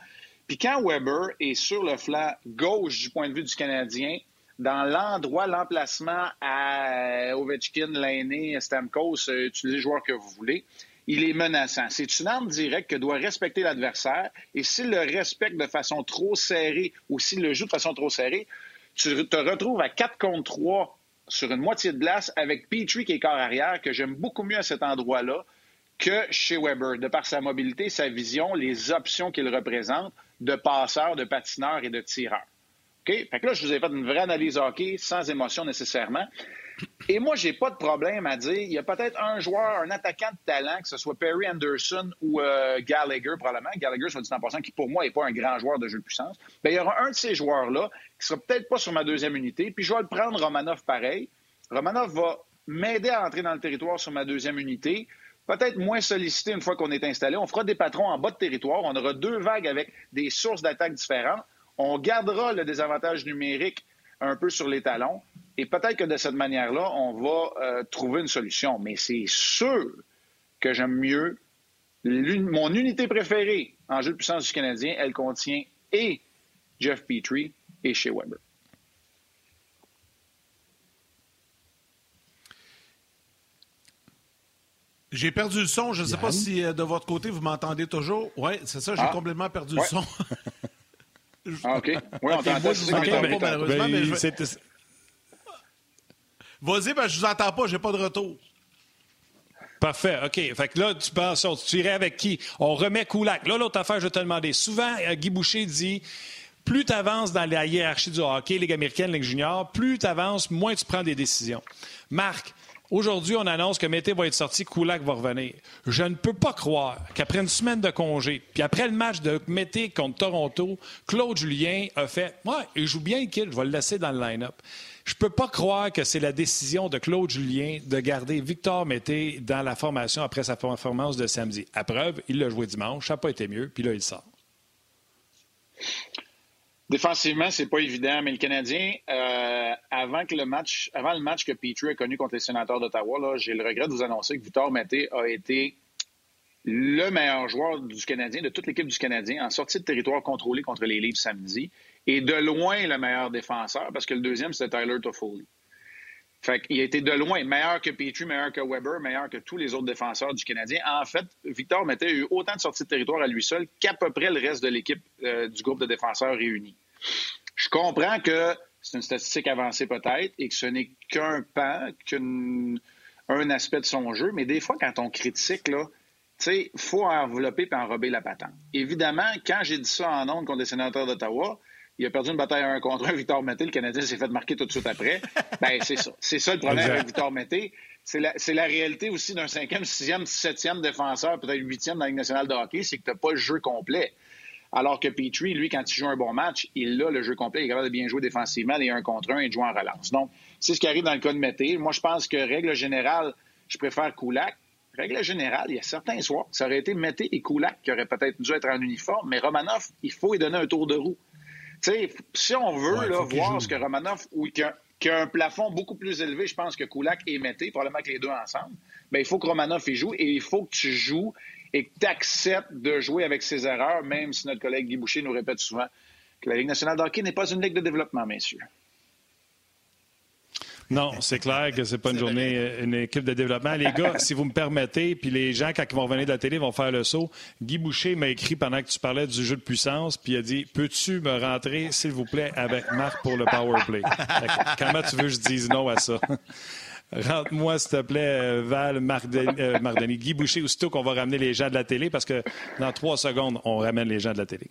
Puis quand Weber est sur le flanc gauche du point de vue du Canadien, dans l'endroit, l'emplacement à Ovechkin, Lainé, Stamkos, euh, utilisez le joueur que vous voulez, il est menaçant. C'est une arme directe que doit respecter l'adversaire. Et s'il le respecte de façon trop serrée ou s'il le joue de façon trop serrée, tu te retrouves à 4 contre 3 sur une moitié de glace avec Petrie qui est corps arrière, que j'aime beaucoup mieux à cet endroit-là que chez Weber, de par sa mobilité, sa vision, les options qu'il représente de passeur, de patineur et de tireur. OK? Fait que là, je vous ai fait une vraie analyse hockey, sans émotion nécessairement. Et moi, j'ai pas de problème à dire, il y a peut-être un joueur, un attaquant de talent, que ce soit Perry Anderson ou euh, Gallagher, probablement. Gallagher, soit dit en passant, qui pour moi n'est pas un grand joueur de jeu de puissance. Bien, il y aura un de ces joueurs-là qui sera peut-être pas sur ma deuxième unité, puis je vais le prendre Romanov pareil. Romanov va m'aider à entrer dans le territoire sur ma deuxième unité peut-être moins sollicité une fois qu'on est installé. On fera des patrons en bas de territoire. On aura deux vagues avec des sources d'attaque différentes. On gardera le désavantage numérique un peu sur les talons. Et peut-être que de cette manière-là, on va euh, trouver une solution. Mais c'est sûr que j'aime mieux mon unité préférée en jeu de puissance du Canadien, elle contient et Jeff Petrie et Shea Weber. J'ai perdu le son. Je ne sais pas si euh, de votre côté, vous m'entendez toujours. Oui, c'est ça, j'ai ah. complètement perdu le son. [LAUGHS] ah, OK. [LAUGHS] Oui, on t'entend. pas, malheureusement, mais je... Vas-y, ben, je vous entends pas, j'ai pas de retour. Parfait, OK. Fait que là, tu penses, tu irais avec qui? On remet Koulak. Là, l'autre affaire, je vais te demander. Souvent, euh, Guy Boucher dit plus tu avances dans la hiérarchie du hockey, Ligue américaine, Ligue junior, plus tu avances, moins tu prends des décisions. Marc, Aujourd'hui, on annonce que Mété va être sorti, Koulak va revenir. Je ne peux pas croire qu'après une semaine de congé, puis après le match de Mété contre Toronto, Claude Julien a fait Ouais, il joue bien, Kill, je vais le laisser dans le line-up. Je ne peux pas croire que c'est la décision de Claude Julien de garder Victor Mété dans la formation après sa performance de samedi. À preuve, il l'a joué dimanche, ça n'a pas été mieux, puis là, il sort. Défensivement, c'est pas évident, mais le Canadien, euh, avant le match que Petrie a connu contre les sénateurs d'Ottawa, j'ai le regret de vous annoncer que Victor Mété a été le meilleur joueur du Canadien, de toute l'équipe du Canadien, en sortie de territoire contrôlé contre les Leafs samedi, et de loin le meilleur défenseur, parce que le deuxième, c'était Tyler Toffoli. Fait qu'il a été de loin meilleur que Petrie, meilleur que Weber, meilleur que tous les autres défenseurs du Canadien. En fait, Victor Mété a eu autant de sorties de territoire à lui seul qu'à peu près le reste de l'équipe euh, du groupe de défenseurs réunis. Je comprends que c'est une statistique avancée peut-être et que ce n'est qu'un pan, qu'un aspect de son jeu, mais des fois, quand on critique, il faut envelopper et enrober la patente. Évidemment, quand j'ai dit ça en ondes contre les sénateurs d'Ottawa, il a perdu une bataille à un contre un. Victor Mété, le Canadien s'est fait marquer tout de suite après. [LAUGHS] Ben, c'est ça. C'est ça le problème avec Victor Mété. C'est la, la, réalité aussi d'un cinquième, sixième, septième défenseur, peut-être huitième dans la Ligue nationale de hockey, c'est que tu n'as pas le jeu complet. Alors que Petrie, lui, quand il joue un bon match, il a le jeu complet, il est capable de bien jouer défensivement, il un contre un et de jouer en relance. Donc, c'est ce qui arrive dans le cas de Mété. Moi, je pense que, règle générale, je préfère Koulak. Règle générale, il y a certains soirs, ça aurait été Mété et Koulak qui auraient peut-être dû être en uniforme, mais Romanov, il faut lui donner un tour de roue si on veut voir ce que Romanov, ou qui a, un plafond beaucoup plus élevé, je pense que Kulak et Mété, probablement que les deux ensemble, ben, il faut que Romanov y joue et il faut que tu joues et que tu acceptes de jouer avec ses erreurs, même si notre collègue Guy Boucher nous répète souvent que la Ligue nationale de hockey n'est pas une ligue de développement, messieurs. Non, c'est clair que c'est pas une journée, euh, une équipe de développement. Les gars, si vous me permettez, puis les gens, quand ils vont revenir de la télé, vont faire le saut. Guy Boucher m'a écrit pendant que tu parlais du jeu de puissance, puis il a dit Peux-tu me rentrer, s'il vous plaît, avec Marc pour le power play? Comment tu veux que je dise non à ça? Rentre-moi, s'il te plaît, euh, Val, euh, Mardeni, Guy Boucher, aussitôt qu'on va ramener les gens de la télé, parce que dans trois secondes, on ramène les gens de la télé.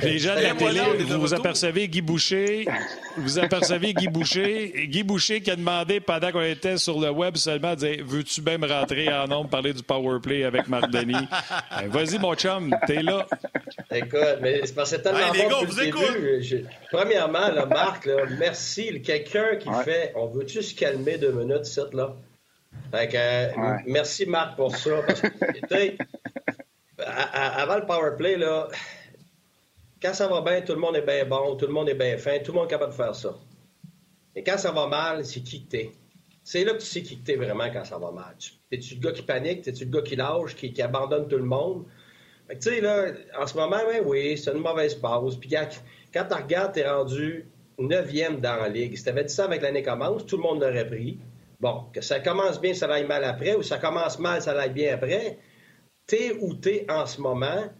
Les gens de la télé, vous vous apercevez Guy Boucher, vous apercevez Guy Boucher, Guy Boucher qui a demandé pendant qu'on était sur le web seulement, veux-tu bien me rentrer en nombre parler du power play avec Marc Denis? [LAUGHS] Ben, vas-y, mon chum, t'es là. Écoute, mais c'est parce que c'est tellement hey, bon vous début. Premièrement, là, Marc, là, merci. Quelqu'un qui fait, on veut-tu se calmer deux minutes, cette là? Fait que, euh, merci Marc pour ça. Parce que, avant le power play, là, quand ça va bien, tout le monde est bien bon, tout le monde est bien fin, tout le monde est capable de faire ça. Et quand ça va mal, c'est qui que. C'est là que tu sais qui que t'es vraiment quand ça va mal. Es-tu le gars qui panique? T'es-tu le gars qui lâche, qui, abandonne tout le monde? tu sais, là, en ce moment, ben oui, c'est une mauvaise pause. Puis quand, quand tu regardes, t'es rendu neuvième dans la ligue. Si t'avais dit ça avec l'année commence, tout le monde l'aurait pris. Bon, que ça commence bien, ça aille mal après, ou ça commence mal, ça aille bien après. T'es où t'es en ce moment,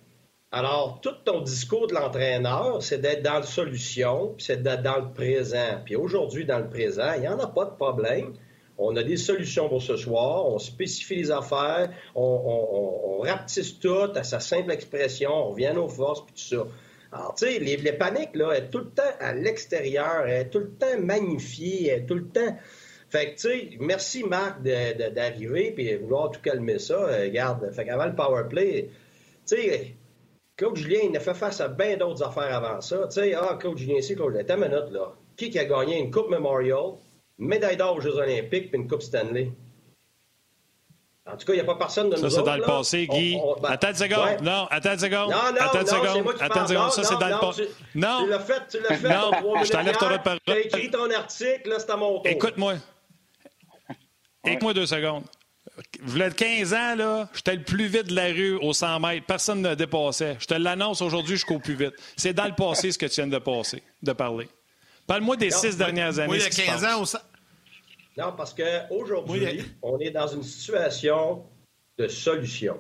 alors, tout ton discours de l'entraîneur, c'est d'être dans la solution, puis c'est d'être dans le présent. Puis aujourd'hui, dans le présent, il n'y en a pas de problème. On a des solutions pour ce soir, on spécifie les affaires, on, rapetisse tout à sa simple expression, on revient aux forces, puis tout ça. Alors, tu sais, les, paniques, là, elles sont tout le temps à l'extérieur, elles sont tout le temps magnifiées, elles sont tout le temps... Fait que, tu sais, merci Marc d'arriver puis vouloir tout calmer ça. Euh, regarde, fait qu'avant le power play, tu sais, Claude Julien, il a fait face à bien d'autres affaires avant ça. Tu sais, ah, Claude Julien, c'est Claude. Une minute, là. Qui, qui a gagné une Coupe Memorial, médaille d'or aux Jeux Olympiques, puis une Coupe Stanley? En tout cas, il n'y a pas personne de ça, nous Ça, c'est dans le passé, Guy. Ben, attends une seconde. Non, attends une seconde. Non, non, attends une seconde. Attends une seconde. Ça, c'est dans le passé. Non. Tu l'as fait, tu l'as fait. Non, je t'enlève ton parole. Tu as écrit ton article, là, c'est à mon tour. Écoute-moi. Écoute-moi deux secondes. Vous êtes 15 ans, là, j'étais le plus vite de la rue aux 100 mètres. Personne ne dépassait. Je te l'annonce aujourd'hui, je cours plus vite. C'est dans le passé ce que tu viens de passer, de parler. Parle-moi des six dernières années. Oui, il y a 15 ans au Non, parce qu'aujourd'hui, on est dans une situation de solution.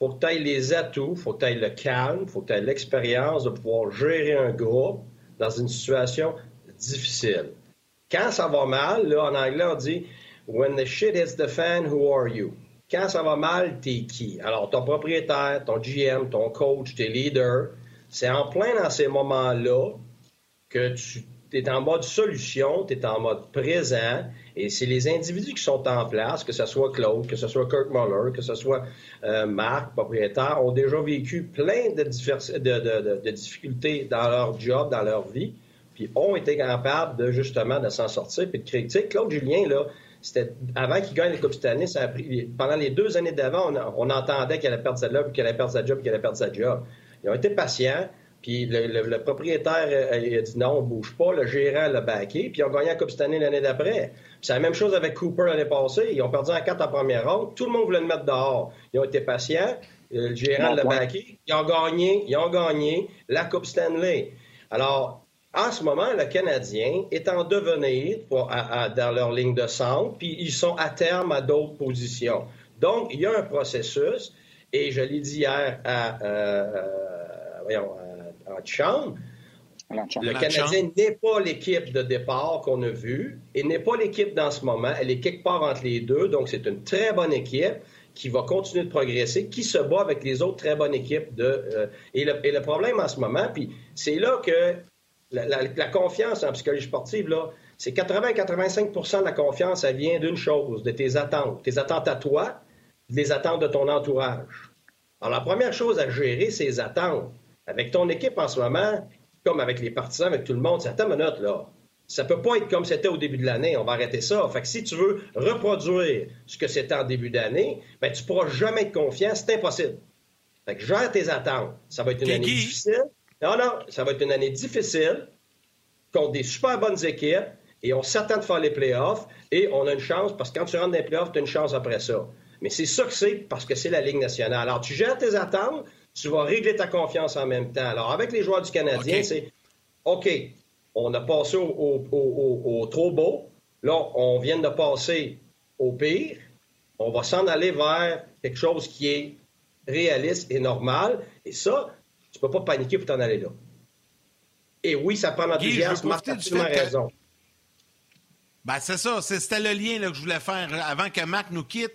Il faut que tu aies les atouts, il faut que tu aies le calme, il faut que tu aies l'expérience de pouvoir gérer un groupe dans une situation difficile. Quand ça va mal, là, en anglais, on dit When the shit hits the fan, who are you? Quand ça va mal, t'es qui? Alors, ton propriétaire, ton GM, ton coach, tes leaders, c'est en plein dans ces moments-là que tu es en mode solution, tu es en mode présent, et c'est les individus qui sont en place, que ce soit Claude, que ce soit Kirk Muller, que ce soit euh, Marc, propriétaire, ont déjà vécu plein de, de, difficultés dans leur job, dans leur vie, puis ont été capables de justement de s'en sortir, puis de sais, Claude Julien, là, c'était avant qu'il gagne la Coupe ça a pris, pendant les deux années d'avant, on, entendait qu'elle allait perdre sa job, qu'elle allait perdre sa job, qu'elle allait perdre sa job. Ils ont été patients. Puis le, propriétaire euh, il a dit non, on ne bouge pas. Le gérant l'a backé. Puis ils ont gagné la Coupe année l'année d'après. c'est la même chose avec Cooper l'année passée. Ils ont perdu en quatre en première ronde. Tout le monde voulait le mettre dehors. Ils ont été patients. Euh, le gérant l'a backé. Ils ont gagné. Ils ont gagné la Coupe Stanley. Alors, en ce moment, le Canadien est en devenir dans leur ligne de centre, puis ils sont à terme à d'autres positions. Donc, il y a un processus, et je l'ai dit hier à, euh, voyons, à, chambre, le Canadien n'est pas l'équipe de départ qu'on a vue et n'est pas l'équipe dans ce moment. Elle est quelque part entre les deux, donc c'est une très bonne équipe qui va continuer de progresser, qui se bat avec les autres très bonnes équipes. De, euh, et, le, et, le, problème en ce moment, puis c'est là que la, confiance en psychologie sportive, là, c'est 80-85% de la confiance, ça vient d'une chose, de tes attentes. Tes attentes à toi, les attentes de ton entourage. Alors, la première chose à gérer, c'est les attentes. Avec ton équipe en ce moment, comme avec les partisans, avec tout le monde, c'est à ta minute, là. Ça peut pas être comme c'était au début de l'année. On va arrêter ça. Fait que si tu veux reproduire ce que c'était en début d'année, ben, tu pourras jamais être confiant. C'est impossible. Fait que gère tes attentes. Ça va être une année difficile. Non, non, ça va être une année difficile contre des super bonnes équipes et on s'attend de faire les playoffs et on a une chance parce que quand tu rentres dans les playoffs, tu as une chance après ça. Mais c'est ça que c'est parce que c'est la Ligue nationale. Alors, tu gères tes attentes, tu vas régler ta confiance en même temps. Alors, avec les joueurs du Canadien, c'est OK, on a passé au, trop beau. Là, on vient de passer au pire. On va s'en aller vers quelque chose qui est réaliste et normal. Et ça, tu peux pas paniquer pour t'en aller là. Et oui, ça prend l'enthousiasme. Marc a absolument raison. Ben, c'est ça. C'était le lien que je voulais faire avant que Marc nous quitte.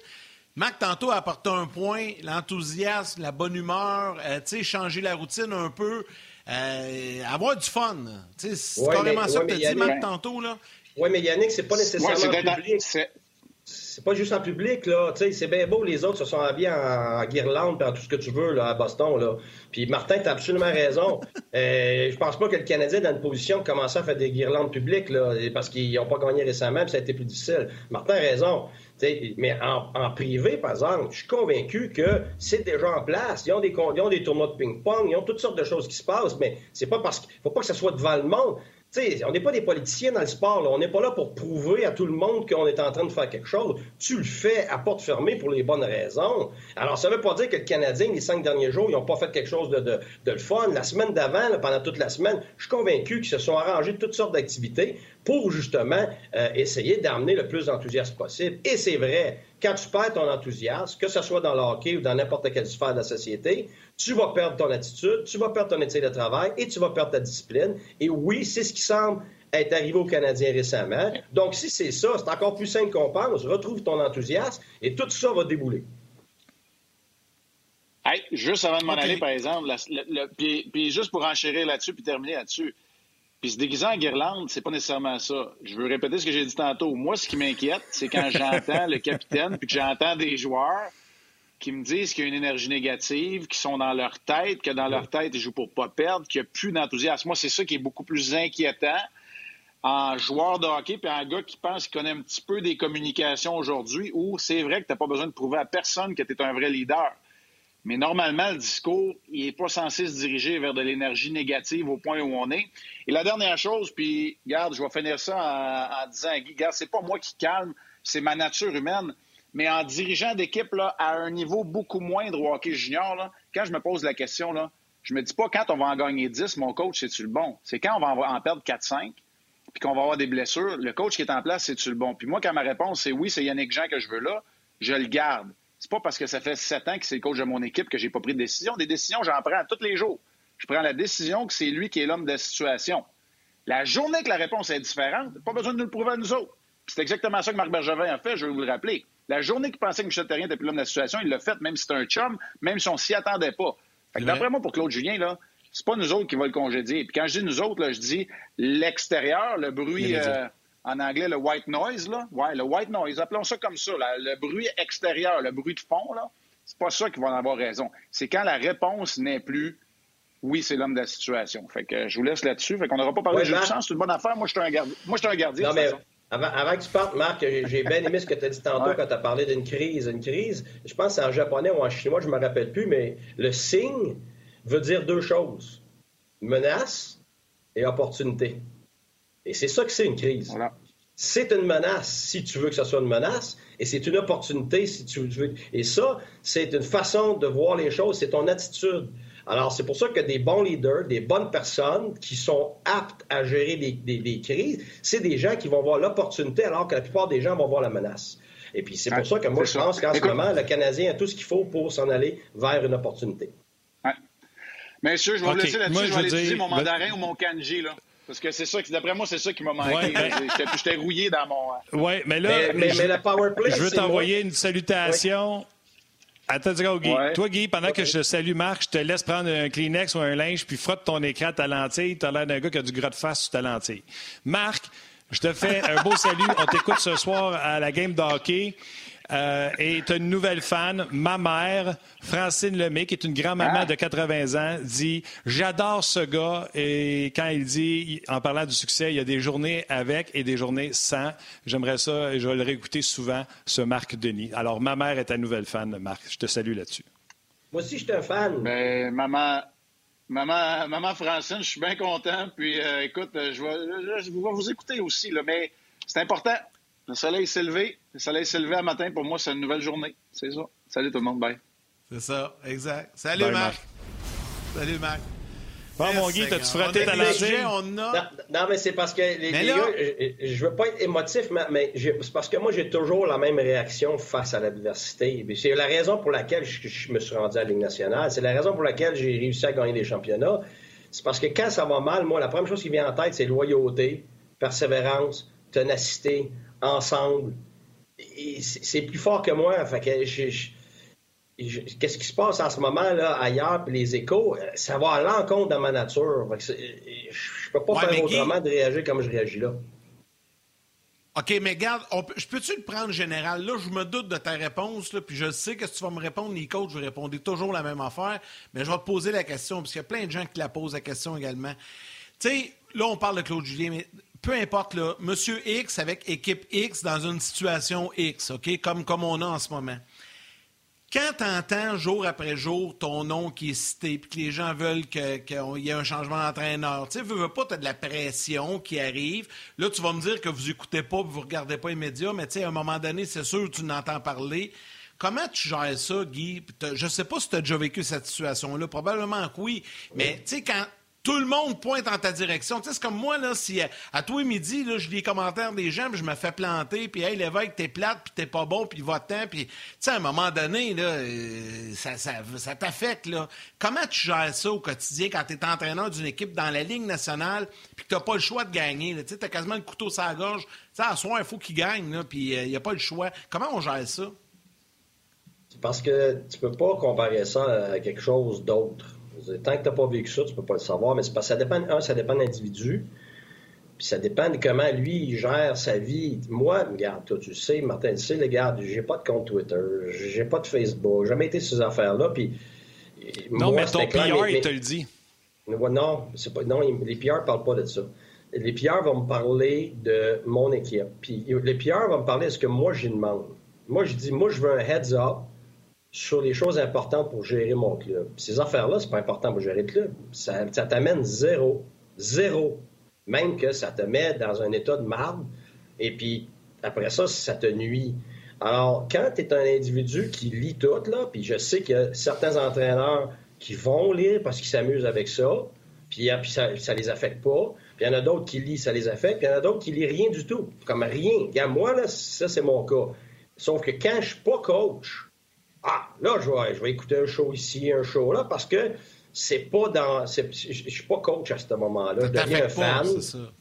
Marc, tantôt, a apporté un point, l'enthousiasme, la bonne humeur, euh, tu sais, changer la routine un peu, euh, avoir du fun. C'est carrément ça que tu as dit, Marc, tantôt. Là. Oui, mais Yannick, c'est pas nécessairement public c'est pas juste en public, là. C'est bien beau, les autres se sont habillés en, guirlande et en tout ce que tu veux là, à Boston. Là. Puis Martin, tu as absolument raison. [LAUGHS] euh, je pense pas que le Canadien est dans une position de commencer à faire des guirlandes publiques là, parce qu'ils n'ont pas gagné récemment puis ça a été plus difficile. Martin a raison. mais en, privé, par exemple, je suis convaincu que c'est déjà en place. Ils ont, des, ils ont des tournois de ping-pong, ils ont toutes sortes de choses qui se passent, mais c'est pas parce qu'il faut pas que ça soit devant le monde on n'est pas des politiciens dans le sport. On n'est pas là pour prouver à tout le monde qu'on est en train de faire quelque chose. Tu le fais à porte fermée pour les bonnes raisons. Alors, ça ne veut pas dire que le Canadien, les cinq derniers jours, ils n'ont pas fait quelque chose de, de, le fun. La semaine d'avant, pendant toute la semaine, je suis convaincu qu'ils se sont arrangés toutes sortes d'activités pour justement euh, essayer d'amener le plus d'enthousiasme possible. Et c'est vrai, quand tu perds ton enthousiasme, que ce soit dans le hockey ou dans n'importe quelle sphère de la société, tu vas perdre ton attitude, tu vas perdre ton éthique de travail et tu vas perdre ta discipline. Et oui, c'est ce qui semble être arrivé aux Canadiens récemment. Donc, si c'est ça, c'est encore plus simple qu'on pense. Retrouve ton enthousiasme et tout ça va débouler. Hey, juste avant de m'en aller, par exemple, puis, juste pour enchérir là-dessus puis terminer là-dessus, puis se déguiser en guirlande, c'est pas nécessairement ça. Je veux répéter ce que j'ai dit tantôt. Moi, ce qui m'inquiète, c'est quand j'entends le capitaine puis que j'entends des joueurs qui me disent qu'il y a une énergie négative, qui sont dans leur tête, que dans leur tête, ils jouent pour pas perdre, qu'il n'y a plus d'enthousiasme. Moi, c'est ça qui est beaucoup plus inquiétant en joueur de hockey, puis un gars qui pense qu'il connaît un petit peu des communications aujourd'hui, où c'est vrai que tu n'as pas besoin de prouver à personne que tu es un vrai leader. Mais normalement, le discours, il n'est pas censé se diriger vers de l'énergie négative au point où on est. Et la dernière chose, puis, regarde, je vais finir ça en, en disant, regarde, c'est pas moi qui calme, c'est ma nature humaine. Mais en dirigeant d'équipe à un niveau beaucoup moindre au hockey junior, là, quand je me pose la question, là, je me dis pas quand on va en gagner 10, mon coach, c'est-tu le bon? C'est quand on va en perdre 4-5, puis qu'on va avoir des blessures, le coach qui est en place, c'est-tu le bon? Puis moi, quand ma réponse c'est oui, c'est Yannick Jean que je veux là, je le garde. C'est pas parce que ça fait sept ans que c'est le coach de mon équipe que j'ai pas pris de décision. Des décisions, j'en prends tous les jours. Je prends la décision que c'est lui qui est l'homme de la situation. La journée que la réponse est différente, pas besoin de nous le prouver à nous autres. C'est exactement ça que Marc Bergevin a fait, je vais vous le rappeler. La journée qu'il pensait que Michel Terrien était plus l'homme de la situation, il l'a fait, même si c'était un chum, même si on s'y attendait pas. D'après moi, pour Claude Julien, là, c'est pas nous autres qui va le congédier. Puis quand je dis nous autres, là, je dis l'extérieur, le bruit, euh, en anglais, le white noise, là. Ouais, le white noise, appelons ça comme ça, le bruit extérieur, le bruit de fond, là. C'est pas ça qui va en avoir raison. C'est quand la réponse n'est plus oui, c'est l'homme de la situation. Fait que je vous laisse là-dessus. Fait qu'on n'aura pas parlé de jeu c'est une bonne affaire. Moi, je suis un, gardien. Moi, je suis un gardien. Non, mais avant, avant, que tu partes, Marc, j'ai bien aimé ce que tu as dit tantôt quand tu as parlé d'une crise. Une crise, je pense que c'est en japonais ou en chinois, je ne me rappelle plus, mais le signe veut dire deux choses menace et opportunité. Et c'est ça que c'est une crise. C'est une menace si tu veux que ce soit une menace, et c'est une opportunité si tu veux. Et ça, c'est une façon de voir les choses, c'est ton attitude. Alors, c'est pour ça que des bons leaders, des bonnes personnes qui sont aptes à gérer des, crises, c'est des gens qui vont voir l'opportunité alors que la plupart des gens vont voir la menace. Et puis, c'est pour ça que moi, je pense qu'en ce moment, le Canadien a tout ce qu'il faut pour s'en aller vers une opportunité. Ouais. Messieurs, je vais vous laisser là-dessus. je vais aller utiliser mon mandarin ou mon kanji, là. Parce que c'est ça, d'après moi, c'est ça qui m'a manqué. Ben- j'étais rouillé dans mon. Oui, mais là, mais, je, play, je veux t'envoyer une salutation. Attends, Guy. Toi, Guy, pendant que je salue Marc, je te laisse prendre un Kleenex ou un linge puis frotte ton écran, ta lentille. Tu as l'air d'un gars qui a du gras de face sur ta lentille. Marc, je te fais un beau salut. On t'écoute ce soir à la game de hockey. Euh, et tu as une nouvelle fan, ma mère, Francine Lemay, qui est une grand-maman ah. de 80 ans, dit J'adore ce gars. Et quand il dit, en parlant du succès, il y a des journées avec et des journées sans. J'aimerais ça, et je vais le réécouter souvent, ce Marc Denis. Alors, ma mère est ta nouvelle fan, Marc. Je te salue là-dessus. Moi aussi, je suis un fan. Mais maman, maman, maman Francine, je suis bien content. Puis, euh, écoute, je vais, je vais, vous écouter aussi, là, mais c'est important. Le soleil s'est levé. Le soleil s'est levé à matin. Pour moi, c'est une nouvelle journée. C'est ça. Salut tout le monde. Bye. C'est ça. Exact. Salut, Marc. Salut, Marc. Bon, mon Guy, t'as-tu frotté ta lanterne? On a... non, mais c'est parce que les, gars, je, veux pas être émotif, mais, c'est parce que moi, j'ai toujours la même réaction face à l'adversité. C'est la raison pour laquelle je, me suis rendu à la Ligue nationale. C'est la raison pour laquelle j'ai réussi à gagner des championnats. C'est parce que quand ça va mal, moi, la première chose qui vient en tête, c'est loyauté, persévérance, ténacité, ensemble. C'est plus fort que moi. Fait qu'est-ce qui se passe en ce moment là ailleurs, puis les échos, ça va à l'encontre de ma nature. je peux pas faire autrement de réagir comme je réagis là. OK, mais garde, je peux-tu le prendre général? Là, je me doute de ta réponse, là, puis je sais que si tu vas me répondre, Nico, je vais répondre toujours la même affaire, mais je vais te poser la question, parce qu'il y a plein de gens qui la posent la question également. Tu sais, là, on parle de Claude Julien, mais peu importe, là, Monsieur X avec équipe X dans une situation X, OK, comme, comme on a en ce moment. Quand tu entends jour après jour ton nom qui est cité, puis que les gens veulent qu'il y ait un changement d'entraîneur, tu sais, veux, veux pas, tu as de la pression qui arrive. Là, tu vas me dire que vous écoutez pas, vous regardez pas les médias, mais tu sais, à un moment donné, c'est sûr que tu n'entends parler. Comment tu gères ça, Guy? Je sais pas si tu as déjà vécu cette situation-là. Probablement que oui. Mais, tu sais, quand tout le monde pointe en ta direction. Tu sais, c'est comme moi, là, si à, toi midi, là, je lis les commentaires des gens, puis je me fais planter, puis hey, l'évêque, t'es plate, puis t'es pas bon, puis va-t'en, puis tu sais, à un moment donné, euh, ça, ça, ça t'affecte, là. Comment tu gères ça au quotidien quand t'es entraîneur d'une équipe dans la Ligue nationale, puis que t'as pas le choix de gagner, Tu sais, t'as quasiment le couteau sur la gorge. Tu sais, à soir, il faut qu'il gagne, là, puis il euh, n'y a pas le choix. Comment on gère ça? Parce que tu peux pas comparer ça à quelque chose d'autre. Tant que tu n'as pas vécu ça, tu ne peux pas le savoir. Mais c'est parce que ça dépend, un, ça dépend de l'individu. Puis ça dépend de comment lui il gère sa vie. Moi, regarde, toi, tu sais, Martin, tu sais, regarde, j'ai pas de compte Twitter, j'ai pas de Facebook, j'ai jamais été sur ces affaires-là. Puis, non, mais ton PR, il te le dit. Non, pas, non, les PR ne parlent pas de ça. Les PR vont me parler de mon équipe. Puis les PR vont me parler de ce que moi, j'y demande. Moi, je dis, moi, je veux un heads up sur les choses importantes pour gérer mon club. ces affaires-là, c'est pas important pour gérer le club. Ça, t'amène zéro. Zéro. Même que ça te met dans un état de marde. Et puis, après ça, ça te nuit. Alors, quand tu es un individu qui lit tout, là, puis je sais a certains entraîneurs qui vont lire parce qu'ils s'amusent avec ça, puis, ça, ça les affecte pas. Puis il y en a d'autres qui lisent, ça les affecte, puis il y en a d'autres qui lisent rien du tout. Comme rien. Regarde, moi, là, ça, c'est mon cas. Sauf que quand je suis pas coach, ah, là, je vais, je vais écouter un show ici, un show là, parce que c'est pas dans. Je suis pas coach à ce moment-là. Je deviens un fan.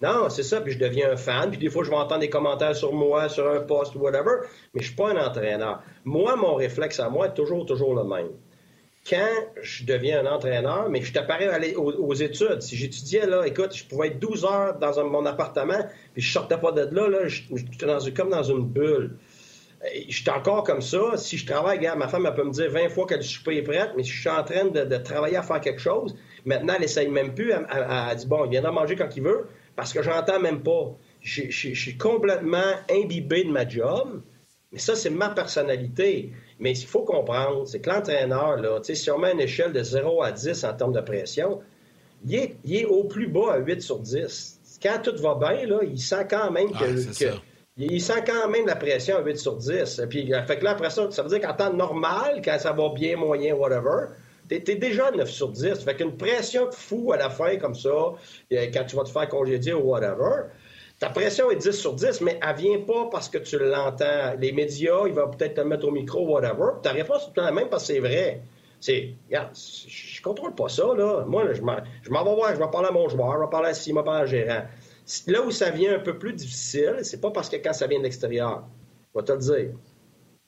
Non, c'est ça. Puis je deviens un fan. Puis des fois, je vais entendre des commentaires sur moi, sur un poste ou whatever. Mais je suis pas un entraîneur. Moi, mon réflexe à moi est toujours, toujours le même. Quand je deviens un entraîneur, mais je t'apparais aller aux, études. Si j'étudiais, là, écoute, je pouvais être 12 heures dans mon appartement, puis je sortais pas de là, là, j'étais comme dans une bulle. Je suis encore comme ça. Si je travaille, regarde, ma femme, elle peut me dire 20 fois que le souper est prête, mais si je suis en train de, travailler à faire quelque chose, maintenant, elle essaye même plus. Elle, dit, bon, il viendra manger quand il veut, parce que j'entends même pas. Je, suis complètement imbibé de ma job. Mais ça, c'est ma personnalité. Mais il faut comprendre, c'est que l'entraîneur, là, si on met une échelle de 0 à 10 en termes de pression, il est, il est, au plus bas à 8 sur 10. Quand tout va bien, là, il sent quand même que, il sent quand même la pression à 8 sur 10. Puis, fait que là, après ça, ça veut dire qu'en temps normal, quand ça va bien, moyen, whatever, t'es es déjà 9 sur 10. Fait qu'une pression fou à la fin, comme ça, euh, quand tu vas te faire congédier ou whatever, ta pression est 10 sur 10, mais elle vient pas parce que tu l'entends. Les médias, ils vont peut-être te mettre au micro, whatever. Ta réponse est tout la même parce que c'est vrai. C'est, regarde, je contrôle pas ça, là. Moi, je m'en vais voir, je vais parler à mon joueur, je vais parler à Simon, je vais parler à gérant. Là où ça vient un peu plus difficile, c'est pas parce que quand ça vient de l'extérieur, je vais te le dire,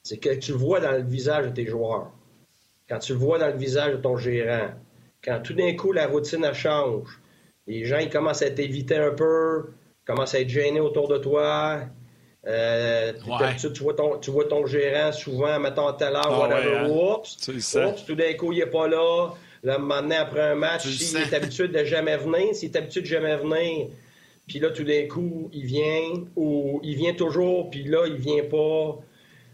c'est que tu le vois dans le visage de tes joueurs, quand tu le vois dans le visage de ton gérant, quand tout d'un coup la routine change, les gens ils commencent à t'éviter un peu, commencent à être gênés autour de toi. Euh, tu, vois ton, tu vois ton gérant souvent, mettons à telle heure, ah whatever, hein. oups, tout d'un coup, il n'est pas là. Là, maintenant, après un match, s'il est habitué de jamais venir, s'il est habitué de jamais venir, puis là, tout d'un coup, il vient, ou il vient toujours, puis là, il vient pas.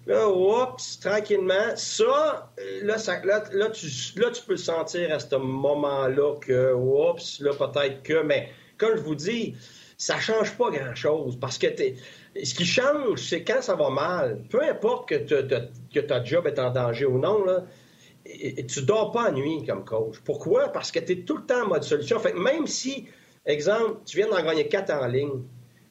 Là, oups, tranquillement. Ça, là, là, tu, là, tu peux sentir à ce moment-là que, oups, là, peut-être que, mais comme je vous dis, ça change pas grand-chose parce que ce qui change, c'est quand ça va mal. Peu importe que, que ta job est en danger ou non, là, et, tu dors pas à nuit comme coach. Pourquoi? Parce que tu es tout le temps en mode solution. Fait même si Exemple, tu viens d'en gagner quatre en ligne,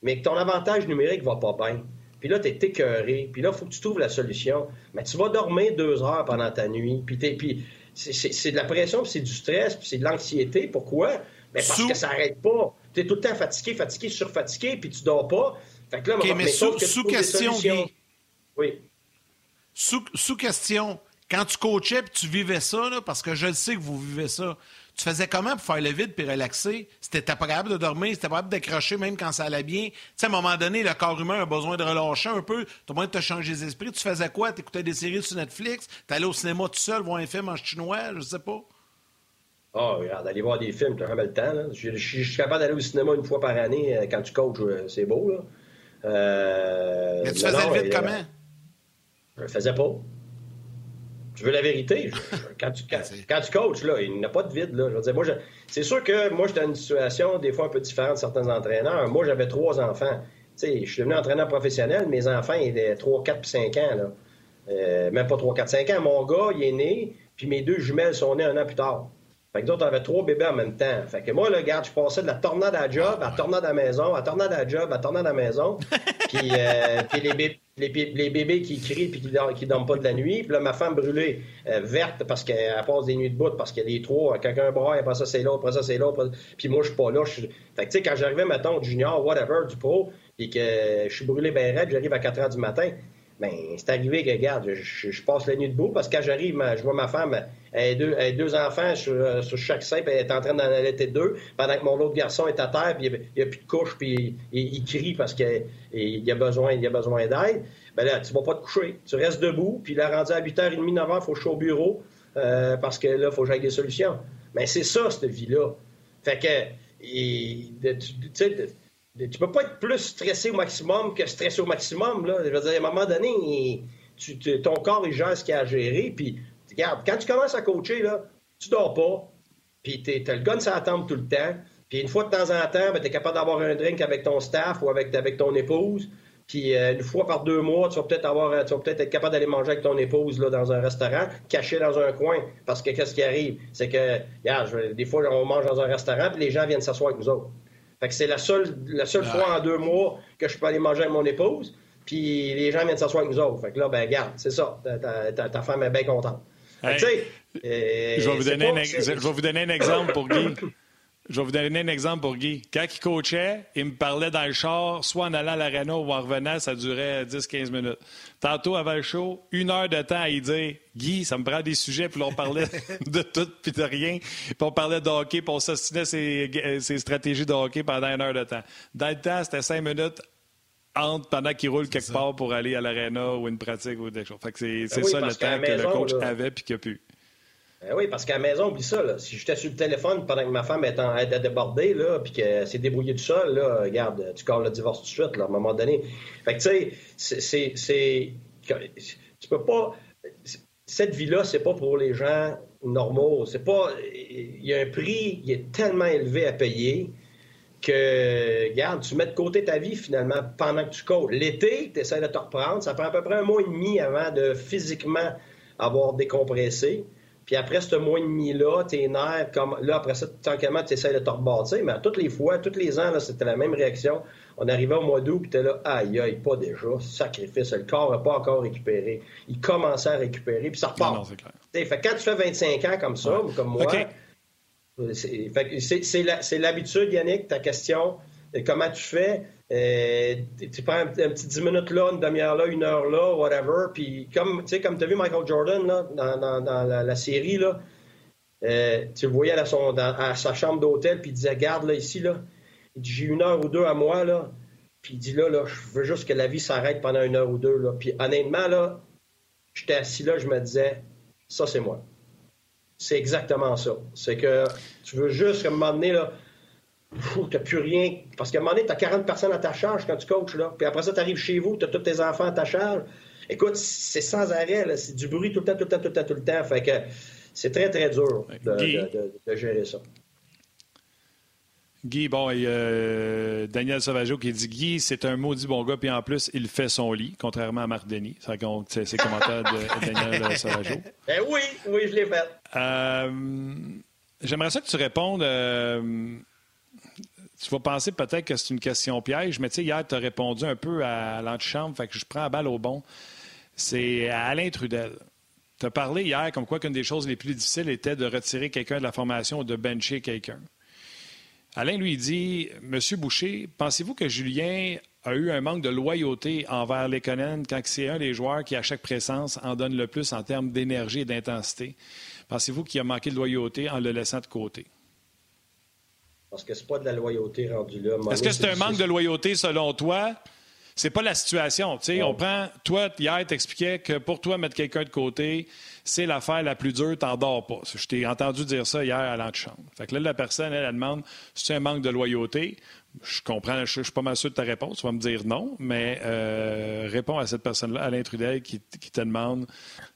mais que ton avantage numérique va pas bien. Puis là, tu es écœuré. Puis là, il faut que tu trouves la solution. Mais tu vas dormir deux heures pendant ta nuit. Puis, puis c'est de la pression, puis c'est du stress, puis c'est de l'anxiété. Pourquoi? Mais parce que ça n'arrête pas. Tu es tout le temps fatigué, fatigué, surfatigué, puis tu dors pas. Fait que là, mais, sous, sous question, Oui. Sous, sous, question, quand tu coachais puis tu vivais ça, là, parce que je le sais que vous vivez ça, tu faisais comment pour faire le vide puis relaxer? C'était pas capable de dormir, c'était pas capable d'accrocher même quand ça allait bien. Tu sais, à un moment donné, le corps humain a besoin de relâcher un peu. Tu as besoin de te changer les esprits. Tu faisais quoi? Tu écoutais des séries sur Netflix? Tu allais au cinéma tout seul, voir un film en chinois? Je sais pas. Ah, oh, regarde, aller voir des films, tu as jamais le temps. Je, suis capable d'aller au cinéma une fois par année euh, quand tu coaches, euh, c'est beau. Là. Euh, Mais tu faisais le vide comment? Je le faisais pas. Tu veux la vérité? [LAUGHS] quand, tu, quand, tu coaches, là, il n'y a pas de vide. Là. Je veux dire, moi, c'est sûr que moi, j'étais dans une situation des fois un peu différente de certains entraîneurs. Moi, j'avais trois enfants. sais, je suis devenu entraîneur professionnel. Mes enfants, ils avaient 3, 4 puis 5 ans. Là. Euh, même pas 3, 4, 5 ans. Mon gars, il est né, puis mes deux jumelles sont nées un an plus tard. Fait que d'autres avaient trois bébés en même temps. Fait que moi, le gars, je passais de la tornade à la job, à la tornade à la maison, à la tornade à la job, à la tornade à la maison. [LAUGHS] puis, euh, puis les bébés les, bébés qui crient et qui ne dorment, pas de la nuit. Puis là, ma femme brûlée, euh, verte, parce qu'elle passe des nuits de bout, parce a des trois, quelqu'un braille, après ça c'est l'autre, après ça c'est l'autre. Puis moi, je suis pas là. Fait que, tu sais, quand j'arrivais, mettons, junior, whatever, du pro, et que je suis brûlé bien raide, j'arrive à 4 heures du matin, ben, c'est arrivé que, regarde, je, passe la nuit debout parce que quand j'arrive, je vois ma femme, elle a deux, enfants sur, chaque sein, puis elle est en train d'en allaiter deux, pendant que mon autre garçon est à terre, puis il n'y a, plus de couche, puis il, crie parce qu'il a besoin, a besoin d'aide. Ben là, tu vas pas te coucher. Tu restes debout, puis là, rendu à 8h30, 9h, il faut que je sois au bureau euh, parce que là, il faut que j'aille des solutions. Mais c'est ça, cette vie-là. Fait que, tu sais, tu peux pas être plus stressé au maximum que stressé au maximum. Là. Je veux dire, à un moment donné, ton corps, il gère ce qu'il a à gérer. Puis, regarde, quand tu commences à coacher, là, tu dors pas. Puis, tu as le gun ça attend tout le temps. Puis, une fois de temps en temps, ben, tu es capable d'avoir un drink avec ton staff ou avec, ton épouse. Puis euh, une fois par deux mois, tu vas peut-être peut-être être capable d'aller manger avec ton épouse là, dans un restaurant, caché dans un coin. Parce que qu'est-ce qui arrive? C'est que, regarde, des fois, on mange dans un restaurant, puis les gens viennent s'asseoir avec nous autres. Fait que c'est la seule, la seule fois en deux mois que je peux aller manger avec mon épouse, puis les gens viennent s'asseoir avec nous autres. Fait que là, ben, regarde, c'est ça. Ta, ta, femme est bien contente. je, vais vous donner un, je vais vous donner un exemple pour Guy. [LAUGHS] Je vais vous donner un exemple pour Guy. Quand il coachait, il me parlait dans le char, soit en allant à l'aréna ou en revenant, ça durait 10-15 minutes. Tantôt, avant le show, une heure de temps à y dire Guy, ça me prend des sujets, puis là, on parlait [LAUGHS] de tout, puis de rien. Puis on parlait de hockey, puis on s'ostinait ses, ses stratégies de hockey pendant une heure de temps. Dans le temps, c'était cinq minutes entre pendant qu'il roule quelque part pour aller à l'aréna ou une pratique ou des choses. Fait que c'est ben ça le temps que le coach avait puis qu'il a pu. Ben oui, parce qu'à la maison, oublie ça. Si j'étais sur le téléphone pendant que ma femme était en aide à déborder, puis qu'elle s'est débrouillée du sol, là, regarde, tu calmes le divorce tout de suite, à un moment donné. Fait que, tu sais, c'est. Tu peux pas. Cette vie-là, c'est pas pour les gens normaux. C'est pas. Il y a un prix, il est tellement élevé à payer que, regarde, tu mets de côté ta vie finalement pendant que tu cours. L'été, tu essaies de te reprendre. Ça prend à peu près un mois et demi avant de physiquement avoir décompressé. Puis après ce mois et demi-là, tes nerfs, comme là, après ça, tranquillement, tu essaies de te rebâtir. Mais à toutes les fois, tous les ans, c'était la même réaction. On arrivait au mois d'août, puis t'es là, aïe, aïe, pas déjà, sacrifice, le corps n'a pas encore récupéré. Il commençait à récupérer, puis ça repart. Non, clair. Fait, quand tu fais 25 ans comme ça, ou comme moi, c'est l'habitude, Yannick, ta question. Comment tu fais? Euh, tu prends un, petit 10 minutes là, une demi-heure là, une heure là, whatever. Puis comme tu comme as vu Michael Jordan là, dans, la, série, là, euh, tu le voyais à, à sa chambre d'hôtel, puis il disait Garde là, ici, là. J'ai une heure ou deux à moi, là. Puis il dit là, là, je veux juste que la vie s'arrête pendant une heure ou deux. Là. Puis honnêtement, là, j'étais assis là, je me disais Ça, c'est moi. C'est exactement ça. C'est que tu veux juste, à un moment donné, là, tu n'as plus rien. Parce qu'à un moment donné, tu as 40 personnes à ta charge quand tu coaches. Là. Puis après ça, tu arrives chez vous, tu as tous tes enfants à ta charge. Écoute, c'est sans arrêt. C'est du bruit tout le temps, tout le temps, tout le temps, tout le temps. Fait que c'est très, très dur de, gérer ça. Guy, bon, et euh, Daniel Sauvageau qui dit Guy, c'est un maudit bon gars, puis en plus, il fait son lit, contrairement à Marc Denis. Ça compte ses commentaires de Daniel Sauvageau. Ben oui, oui, je l'ai fait. Euh, j'aimerais ça que tu répondes. Euh, tu vas penser peut-être que c'est une question piège, mais tu sais, hier, tu as répondu un peu à l'antichambre, fait que je prends la balle au bon. C'est Alain Trudel. Tu as parlé hier comme quoi qu'une des choses les plus difficiles était de retirer quelqu'un de la formation ou de bencher quelqu'un. Alain lui dit Monsieur Boucher, pensez-vous que Julien a eu un manque de loyauté envers Lekonen quand c'est un des joueurs qui, à chaque présence, en donne le plus en termes d'énergie et d'intensité? Pensez-vous qu'il a manqué de loyauté en le laissant de côté? Parce que c'est pas de la loyauté rendue là. Est-ce que c'est un manque de loyauté selon toi? C'est pas la situation. On prend, toi, hier, t'expliquais que pour toi, mettre quelqu'un de côté, c'est l'affaire la plus dure, t'en dors pas. Je t'ai entendu dire ça hier à l'antichambre. Fait que là, la personne, elle, elle demande c'est un manque de loyauté. Je comprends, je, suis pas mal sûr de ta réponse. Tu vas me dire non, mais euh, réponds à cette personne-là, à l'intrudel, qui, te demande.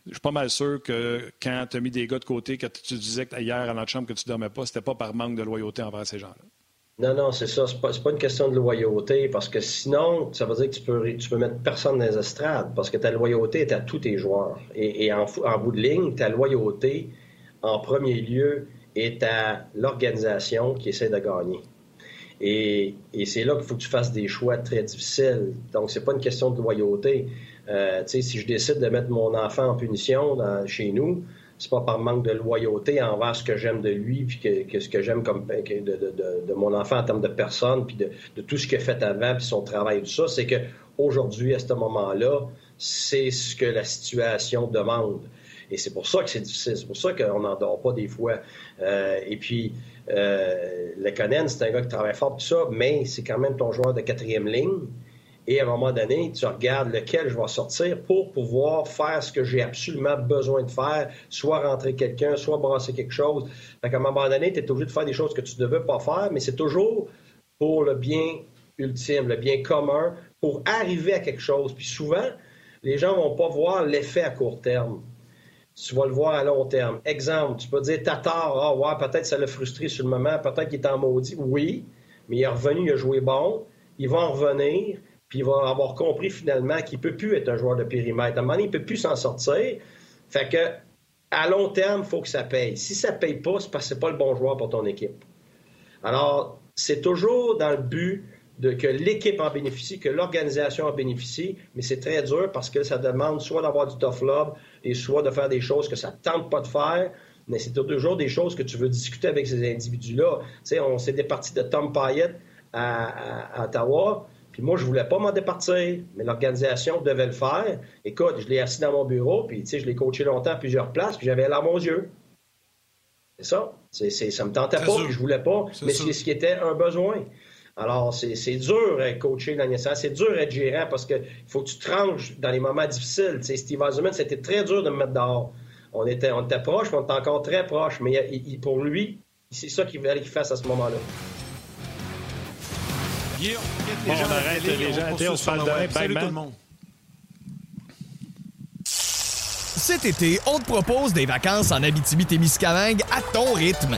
Je suis pas mal sûr que quand tu as mis des gars de côté, quand tu disais hier à l'antichambre que tu dormais pas, c'était pas par manque de loyauté envers ces gens-là. Non, non, c'est ça. C'est pas, pas une question de loyauté, parce que sinon, ça veut dire que tu peux, peux mettre personne dans les estrades, parce que ta loyauté est à tous tes joueurs. Et, en, bout de ligne, ta loyauté, en premier lieu, est à l'organisation qui essaie de gagner. Et, c'est là qu'il faut que tu fasses des choix très difficiles. Donc, c'est pas une question de loyauté. Euh, si je décide de mettre mon enfant en punition chez nous, c'est pas par manque de loyauté envers ce que j'aime de lui, puis que, ce que j'aime comme ben, de, mon enfant en termes de personne, puis de, tout ce qu'il a fait avant, puis son travail, tout ça, c'est que aujourd'hui, à ce moment-là, c'est ce que la situation demande. Et c'est pour ça que c'est difficile. C'est pour ça qu'on n'en dort pas des fois. Euh, et puis, euh, le Conan, c'est un gars qui travaille fort, tout ça, mais c'est quand même ton joueur de quatrième ligne. Et à un moment donné, tu regardes lequel je vais sortir pour pouvoir faire ce que j'ai absolument besoin de faire, soit rentrer quelqu'un, soit brasser quelque chose. Fait qu'à un moment donné, tu es obligé de faire des choses que tu ne devais pas faire, mais c'est toujours pour le bien ultime, le bien commun, pour arriver à quelque chose. Puis souvent, les gens vont pas voir l'effet à court terme. Tu vas le voir à long terme. Exemple, tu peux dire Tatar, ah ouais, peut-être ça l'a frustré sur le moment, peut-être qu'il est en maudit. Oui, mais il est revenu, il a joué bon, il va en revenir puis il va avoir compris finalement qu'il ne peut plus être un joueur de périmètre. À un moment donné, il ne peut plus s'en sortir. Fait que, à long terme, il faut que ça paye. Si ça ne paye pas, c'est parce que ce n'est pas le bon joueur pour ton équipe. Alors, c'est toujours dans le but que l'équipe en bénéficie, que l'organisation en bénéficie, mais c'est très dur parce que ça demande soit d'avoir du tough love et soit de faire des choses que ça ne tente pas de faire, mais c'est toujours des choses que tu veux discuter avec ces individus-là. Tu sais, on s'est départi de Tom Payette à, Ottawa, puis moi, je voulais pas m'en départir, mais l'organisation devait le faire. Écoute, je l'ai assis dans mon bureau, puis tu sais, je l'ai coaché longtemps à plusieurs places, puis j'avais l'arme aux yeux. C'est ça. C'est, ça me tentait pas, puis je voulais pas, mais c'est ce qui était un besoin. Alors, c'est dur à coacher dans c'est dur à être gérant parce qu'il faut que tu tranches dans les moments difficiles. sais, Steve Eisenman, c'était très dur de me mettre dehors. On était, on était proche, mais on était encore très proche. Mais pour lui, c'est ça qu'il fallait qu'il fasse à ce moment-là. on arrête les gens, on, se parle de Salut tout le monde. Cet été, on te propose des vacances en Abitibi-Témiscamingue à ton rythme.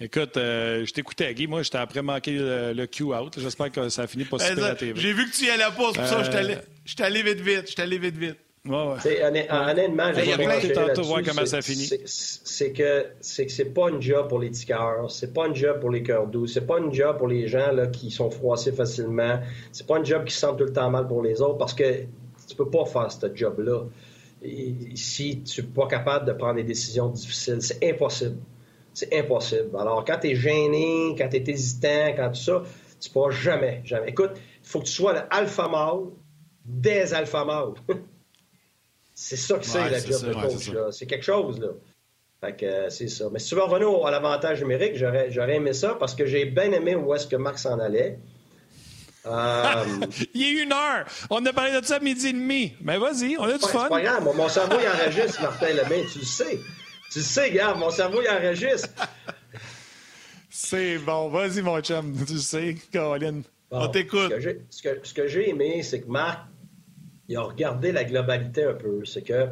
Écoute, euh, je t'écoutais, Guy. Moi, j'étais après manqué le, le Q-out. J'espère que ça a fini pas super à TV. J'ai vu que tu y allais pas, c'est pour ça que je suis allé vite, vite. Je suis allé vite, vite. Ouais, ouais. Honnêtement, j'ai tantôt voir comment ça finit. C'est que c'est que c'est pas une job pour les tickers, c'est pas une job pour les cœurs doux, c'est pas une job pour les gens là, qui sont froissés facilement, c'est pas une job qui se sent tout le temps mal pour les autres parce que tu peux pas faire ce job-là si tu n'es pas capable de prendre des décisions difficiles. C'est impossible. C'est impossible. Alors, quand tu es gêné, quand tu es hésitant, quand tout ça, tu ne pourras jamais, jamais. Écoute, il faut que tu sois l'alpha mâle des alpha mâles. [LAUGHS] c'est ça que c'est, la job de coach. C'est quelque chose, là. Fait que euh, c'est ça. Mais si tu veux revenir à l'avantage numérique, j'aurais aimé ça parce que j'ai bien aimé où est-ce que Marc s'en allait. [LAUGHS] Euh... il est une heure. On a parlé de ça à midi et demi. Mais vas-y, on a du fun. C'est pas grave. Mon, cerveau, il enregistre, Martin Lemay, tu le sais. Tu sais, gars, mon cerveau, il enregistre. C'est bon. Vas-y, mon chum. Tu sais, Caroline. on t'écoute. Ce que, j'ai aimé, c'est que Marc, il a regardé la globalité un peu. C'est que,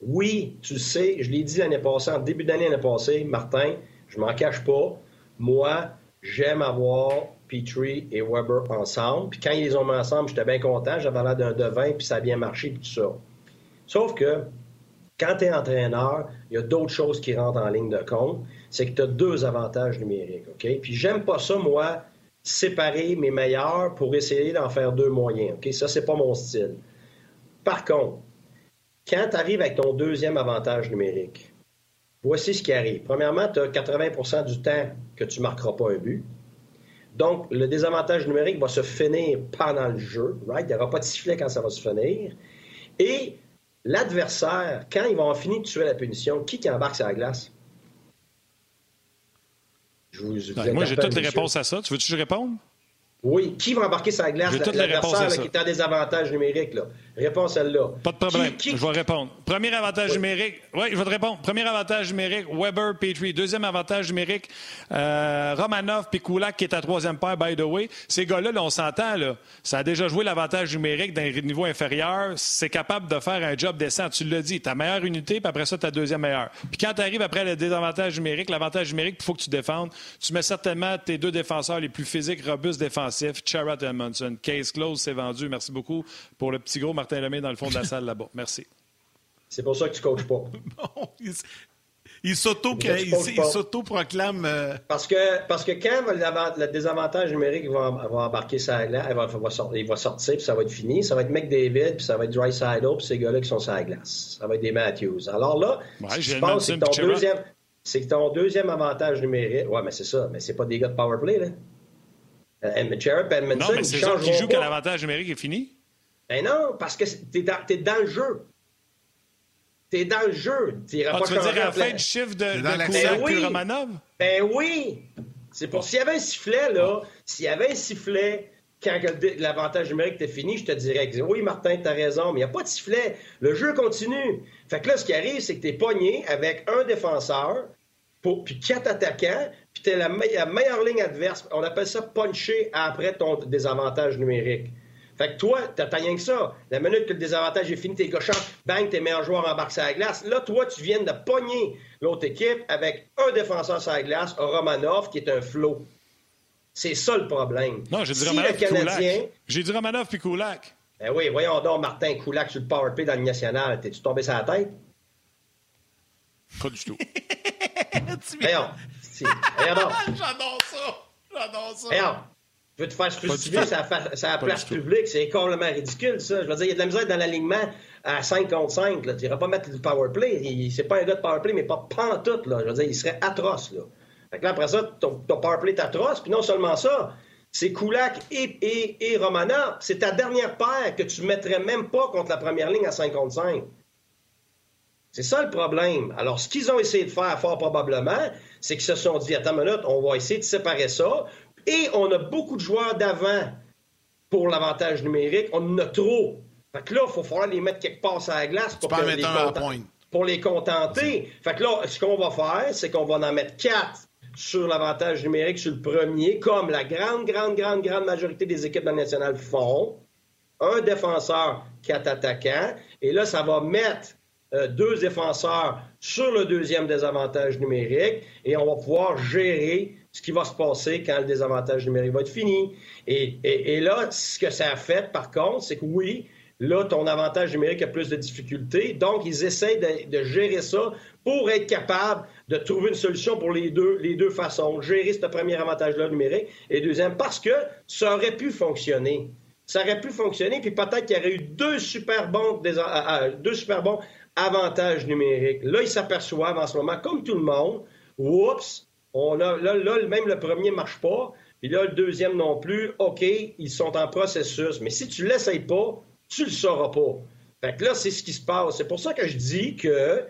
oui, tu sais, je l'ai dit l'année passée, en début d'année l'année passée, Martin, je m'en cache pas. Moi, j'aime avoir Petrie et Weber ensemble. Puis quand ils les ont mis ensemble, j'étais bien content. J'avais l'air d'un devin, puis ça a bien marché, puis tout ça. Sauf que quand tu es entraîneur, il y a d'autres choses qui rentrent en ligne de compte. C'est que tu as deux avantages numériques. OK? Puis j'aime pas ça, moi, séparer mes meilleurs pour essayer d'en faire deux moyens. OK? Ça, c'est pas mon style. Par contre, quand tu arrives avec ton deuxième avantage numérique, voici ce qui arrive. Premièrement, tu as 80% du temps que tu ne marqueras pas un but. Donc, le désavantage numérique va se finir pendant le jeu. Right? Il n'y aura pas de sifflet quand ça va se finir. Et l'adversaire, quand il va en finir de tuer la punition, qui qui embarque sur la glace? moi, j'ai toutes les réponses à ça. Tu veux-tu que je réponde? Oui. Qui va embarquer sa glace? L'adversaire qui est en désavantage numérique. Là. Réponse celle-là. Pas de problème. Je vais répondre. Premier avantage numérique. Oui, je vais te répondre. Premier avantage numérique, Weber, Petrie. Deuxième avantage numérique, euh, Romanov, Pikulak, qui est à troisième paire, by the way. Ces gars-là, on s'entend, là. Ça a déjà joué l'avantage numérique d'un niveau inférieur. C'est capable de faire un job décent. Tu l'as dit. Ta meilleure unité, puis après ça, ta deuxième meilleure. Puis quand tu arrives après le désavantage numérique, l'avantage numérique, il faut que tu défendes. Tu mets certainement tes deux défenseurs les plus physiques, robustes défensifs. Charrot Edmondson. Case close, c'est vendu. Merci beaucoup pour le petit gros Martin Lemay dans le fond de la salle là-bas. Merci. C'est pour ça que tu ne coaches pas. il, s'auto-proclame. Euh, parce, que, parce que quand le désavantage numérique va, va embarquer ça là, il va, il va sortir, puis ça va être fini. Ça va être McDavid, puis ça va être Dry Side puis ces gars-là qui sont sur la glace. Ça va être des Matthews. Alors là, je pense que c'est ton, deuxième, c'est ton deuxième avantage numérique. Ouais, mais c'est ça. Mais c'est pas des gars de power play, là. Euh, non, mais c'est ça qui joue quand l'avantage numérique est fini. Ben non, parce que t'es dans, es dans le jeu. T'es dans le jeu. Ah, tu veux dire à la fin du chiffre de, de ben oui. Romanov? Ben oui! C'est pour s'il y avait un sifflet, là, s'il y avait un sifflet quand l'avantage numérique était fini, je te dirais oui, Martin, t'as raison, mais il n'y a pas de sifflet. Le jeu continue. Fait que là, ce qui arrive, c'est que t'es pogné avec un défenseur, puis quatre attaquants, puis tu la, la, meilleure ligne adverse. On appelle ça puncher après ton désavantage numérique. Fait que toi, t'as rien que ça. La minute que le désavantage est fini, t'es cochon, bang, tes meilleurs joueurs embarquent sur la glace. Là, toi, tu viens de pogner l'autre équipe avec un défenseur sur la glace, Romanov, qui est un flot. C'est ça le problème. Non, j'ai dit si Romanov Canadien... J'ai dit Romanov puis Kulak. Ben oui, voyons donc, Martin Kulak sur le powerplay dans le national. T'es-tu tombé sur la tête? Pas du tout. [LAUGHS] voyons. [LAUGHS] J'adore ça. J'adore ça. Voyons. Tu veux te faire structurer sur la place publique, c'est complètement ridicule, ça. Je veux dire, il y a de la misère dans l'alignement à 5 contre 5. Tu n'iras pas mettre le power play. C'est pas un gars de power play, mais pas pantoute. Là. Je veux dire, il serait atroce. Là. Fait que là, après ça, ton, ton power play est atroce. Puis non seulement ça, c'est Kulak et, et, et Romana. C'est ta dernière paire que tu ne mettrais même pas contre la première ligne à 5 contre 5. C'est ça le problème. Alors, ce qu'ils ont essayé de faire, fort probablement, c'est qu'ils se sont dit, attends une minute, on va essayer de séparer ça. Et on a beaucoup de joueurs d'avant pour l'avantage numérique. On en a trop. Fait que là, il faut falloir les mettre quelque part sur la glace pour, les, pour les contenter. Fait que là, ce qu'on va faire, c'est qu'on va en mettre quatre sur l'avantage numérique sur le premier, comme la grande, grande, grande, grande majorité des équipes de la nationale font. Un défenseur, quatre attaquants. Et là, ça va mettre euh, deux défenseurs sur le deuxième désavantage numérique et on va pouvoir gérer ce qui va se passer quand le désavantage numérique va être fini. Et, là, ce que ça a fait, par contre, c'est que oui, là, ton avantage numérique a plus de difficultés. Donc, ils essaient de, gérer ça pour être capable de trouver une solution pour les deux, les deux façons. Gérer ce premier avantage-là numérique et deuxième, parce que ça aurait pu fonctionner. Ça aurait pu fonctionner, puis peut-être qu'il y aurait eu deux super bons, deux super bons avantages numériques. Là, ils s'aperçoivent en ce moment, comme tout le monde, oups, on a, là, même le premier ne marche pas. Puis là, le deuxième non plus. OK, ils sont en processus. Mais si tu ne l'essayes pas, tu ne le sauras pas. Fait que là, c'est ce qui se passe. C'est pour ça que je dis que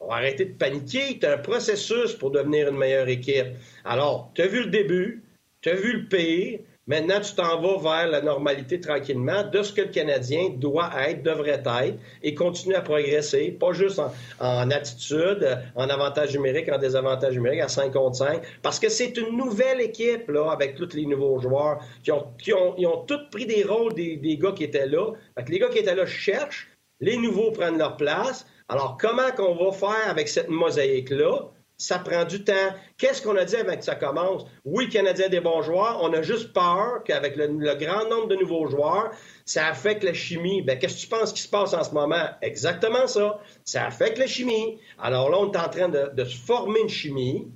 on va de paniquer. As un processus pour devenir une meilleure équipe. Alors, tu as vu le début, tu as vu le pire, Maintenant, tu t'en vas vers la normalité tranquillement de ce que le Canadien doit être, devrait être, et continuer à progresser, pas juste en, attitude, en avantage numérique, en désavantage numérique, à 5 contre 5, parce que c'est une nouvelle équipe, là, avec tous les nouveaux joueurs, qui ont, tous pris des rôles des, gars qui étaient là. Les gars qui étaient là cherchent, les nouveaux prennent leur place. Alors, comment qu'on va faire avec cette mosaïque-là? Ça prend du temps. Qu'est-ce qu'on a dit avant que ça commence? Oui, le Canadien a des bons joueurs. On a juste peur qu'avec le, grand nombre de nouveaux joueurs, ça affecte la chimie. Ben, qu'est-ce que tu penses qui se passe en ce moment? Exactement ça. Ça affecte la chimie. Alors là, on est en train de, de se former une chimie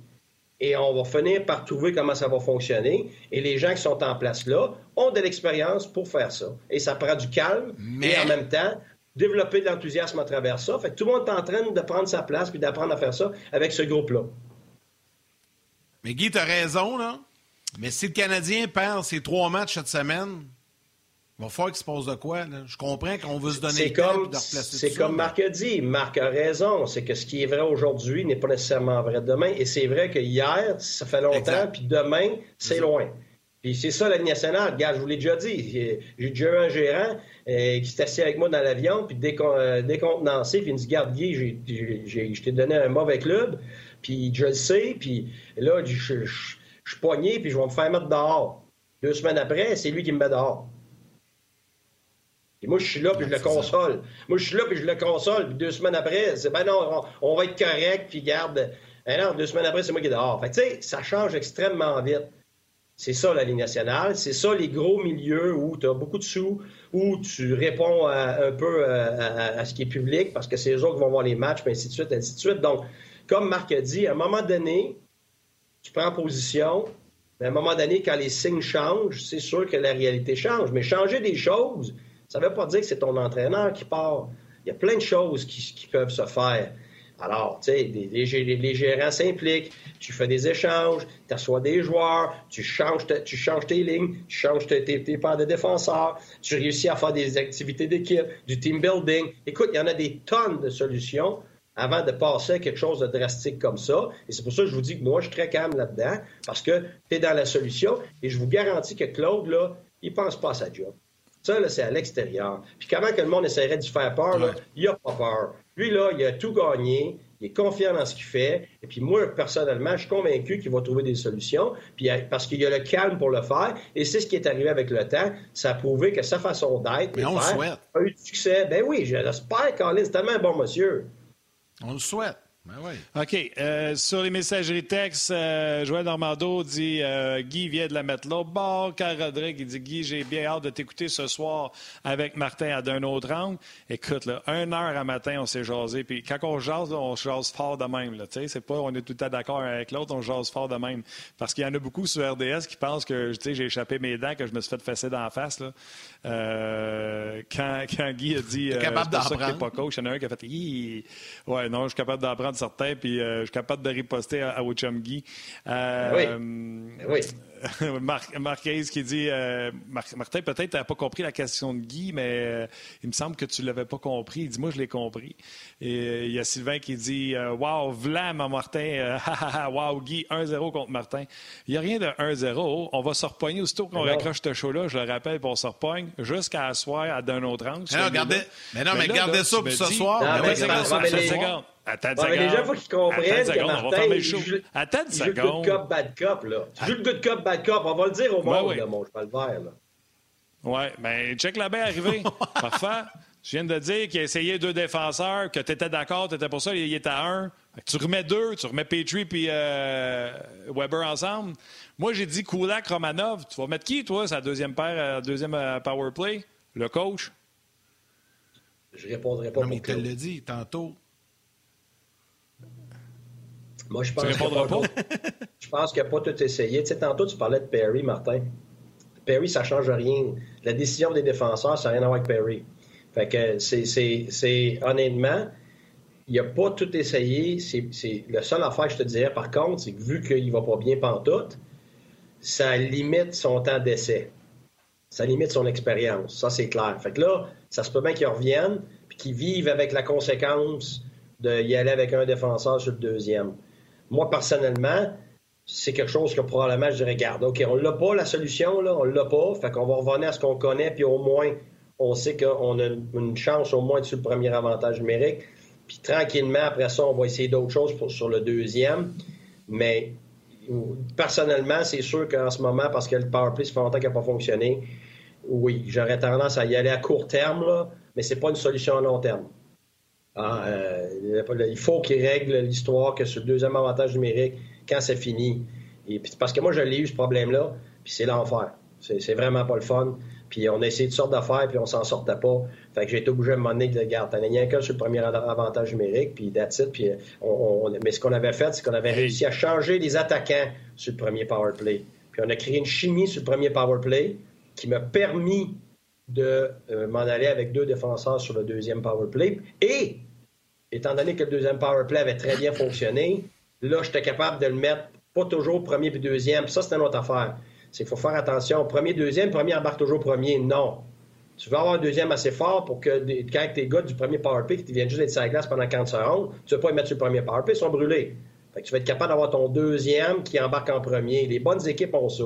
et on va finir par trouver comment ça va fonctionner. Et les gens qui sont en place là ont de l'expérience pour faire ça. Et ça prend du calme. Mais... Et en même temps, développer de l'enthousiasme à travers ça. Fait que tout le monde est en train de prendre sa place puis d'apprendre à faire ça avec ce groupe-là. Mais Guy, tu as raison, là. Mais si le Canadien perd ses trois matchs cette semaine, il va falloir qu'il se pose de quoi. Là? Je comprends qu'on veut se donner le temps de replacer C'est comme Marc a dit. Marc a raison. C'est que ce qui est vrai aujourd'hui n'est pas nécessairement vrai demain. Et c'est vrai que hier, ça fait longtemps, puis demain, c'est loin. Puis c'est ça, la nationale. Regarde, je vous l'ai déjà dit. J'ai déjà eu un gérant euh, qui s'est assis avec moi dans l'avion, puis euh, décontenancé, puis il me dit Garde, Guy, je t'ai donné un mauvais club, puis je le sais, puis là, je suis poigné, puis je vais me faire mettre dehors. Deux semaines après, c'est lui qui me met dehors. Et moi, je suis là, puis je le console. Moi, je suis là, puis je le console. Puis deux semaines après, c'est ben non, on, va être correct, puis garde. Ben non, deux semaines après, c'est moi qui est dehors. Fait tu sais, ça change extrêmement vite. C'est ça la Ligue nationale. C'est ça les gros milieux où tu as beaucoup de sous, où tu réponds un peu à, ce qui est public parce que c'est eux qui vont voir les matchs, puis ainsi de suite, ainsi de suite. Donc, comme Marc a dit, à un moment donné, tu prends position, mais à un moment donné, quand les signes changent, c'est sûr que la réalité change. Mais changer des choses, ça ne veut pas dire que c'est ton entraîneur qui part. Il y a plein de choses qui peuvent se faire. Alors, tu sais, les, gérants s'impliquent, tu fais des échanges, tu assois des joueurs, tu changes, tu changes tes lignes, tu changes tes, tes, paires de défenseurs, tu réussis à faire des activités d'équipe, du team building. Écoute, il y en a des tonnes de solutions avant de passer à quelque chose de drastique comme ça. Et c'est pour ça que je vous dis que moi, je suis très calme là-dedans, parce que tu es dans la solution, et je vous garantis que Claude, là, il pense pas à sa job. Ça, là, c'est à l'extérieur. Puis comment que le monde essaierait d'y faire peur, là, il a pas peur. Lui, là, il a tout gagné. il est confiant dans ce qu'il fait. Et puis moi, personnellement, je suis convaincu qu'il va trouver des solutions. Puis parce qu'il a le calme pour le faire. Et c'est ce qui est arrivé avec le temps. Ça a prouvé que sa façon d'être a eu du succès. Ben oui, j'espère, Colin. C'est tellement un bon monsieur. On le souhaite. Ben OK. Euh, sur les messageries textes, euh, Joël Normando dit euh, Guy vient de la mettre là. Bon, Carl Rodrigue, il dit Guy, j'ai bien hâte de t'écouter ce soir avec Martin à d'un autre angle. Écoute, là, une heure à matin, on s'est jasé. Puis quand on jase, on jase fort de même. Là, c'est pas on est tout le temps d'accord avec l'autre, on jase fort de même. Parce qu'il y en a beaucoup sur RDS qui pensent que j'ai échappé mes dents, que je me suis fait fesser dans la face. Là. quand, quand, Guy a dit capable d'apprendre. pas coach, il y en a un qui a fait Ouais, non, je suis capable d'apprendre certains, puis euh, je suis capable de riposter à, à Guy. Euh, oui. Ben oui. [LAUGHS] Marc, Marquez qui dit euh, Martin, peut-être tu n'as pas compris la question de Guy, mais euh, il me semble que tu ne l'avais pas compris. Il dit Moi, je l'ai compris. Et euh, il y a Sylvain qui dit Wow, vlam à Martin. [LAUGHS] wow, Guy, 1-0 contre Martin. Il n'y a rien de 1-0. On va se repogner aussitôt qu'on raccroche ce show-là. Je le rappelle, pour on se repogne jusqu'à soir à d'un autre angle. Mais non, regardez, mais non, mais, gardez ça pour ce soir. Non, mais, mais, Attends une seconde. les gens, il faut qu'ils comprennent que Martin, il joue, Attends une seconde. good cop, bad cop. Là. Tu joues le good cop, On va le dire au monde, ouais, ouais. là, mon cheval vert. Oui, bien, check la baie arrivée. [LAUGHS] Parfait. Je viens de dire qu'il a essayé deux défenseurs, que tu étais d'accord, tu étais pour ça, il était à un. Tu remets deux, tu remets Petrie puis euh, Weber ensemble. Moi, j'ai dit Kulak, Romanov. Tu vas mettre qui, toi, sa deuxième paire, euh, deuxième euh, power play? Le coach? Je répondrai pas. Non, mais il te l'a dit tantôt. Moi, [LAUGHS] je pense qu'il je pense qu'il n'a pas tout essayé. Tu sais, tantôt, tu parlais de Perry, Martin. Perry, ça ne change rien. La décision des défenseurs, ça n'a rien à voir avec Perry. Fait que c'est honnêtement, il n'a pas tout essayé. C'est la seule affaire que je te dirais, par contre, c'est que vu qu'il ne va pas bien pantoute, ça limite son temps d'essai. Ça limite son expérience. Ça, c'est clair. Fait que là, ça se peut bien qu'il revienne puis qu'il vive avec la conséquence d'y aller avec un défenseur sur le deuxième. Moi, personnellement, c'est quelque chose que probablement je dirais, regarde, OK, on l'a pas, la solution, là, on l'a pas, fait qu'on va revenir à ce qu'on connaît, puis au moins, on sait qu'on a une chance au moins de sur le premier avantage numérique. Puis tranquillement, après ça, on va essayer d'autres choses sur le deuxième. Mais personnellement, c'est sûr qu'en ce moment, parce que le powerplay, ça fait longtemps qu'il n'a pas fonctionné, oui, j'aurais tendance à y aller à court terme, mais c'est pas une solution à long terme. Ah, euh, il faut qu'il règle l'histoire que sur le deuxième avantage numérique, quand c'est fini. Et, parce que moi, je l'ai eu, ce problème-là, puis c'est l'enfer. C'est vraiment pas le fun. Puis on a essayé toutes sortes d'affaires, puis on s'en sortait pas. Fait que j'ai été obligé à un moment donné de garde, t'en rien qu'un sur le premier avantage numérique, puis that's it. Puis on, mais ce qu'on avait fait, c'est qu'on avait réussi à changer les attaquants sur le premier power play. Puis on a créé une chimie sur le premier power play qui m'a permis de euh, m'en aller avec deux défenseurs sur le deuxième power play. Et, étant donné que le deuxième power play avait très bien fonctionné, là, j'étais capable de le mettre pas toujours premier puis deuxième. ça, c'est une autre affaire. C'est faut faire attention. Premier, deuxième, premier embarque toujours premier. Non. Tu veux avoir un deuxième assez fort pour que quand tes gars du premier power play qui viennent juste d'être sur la glace pendant 40 secondes, tu ne veux pas les mettre sur le premier power play, ils sont brûlés. Fait que tu vas être capable d'avoir ton deuxième qui embarque en premier. Les bonnes équipes ont ça.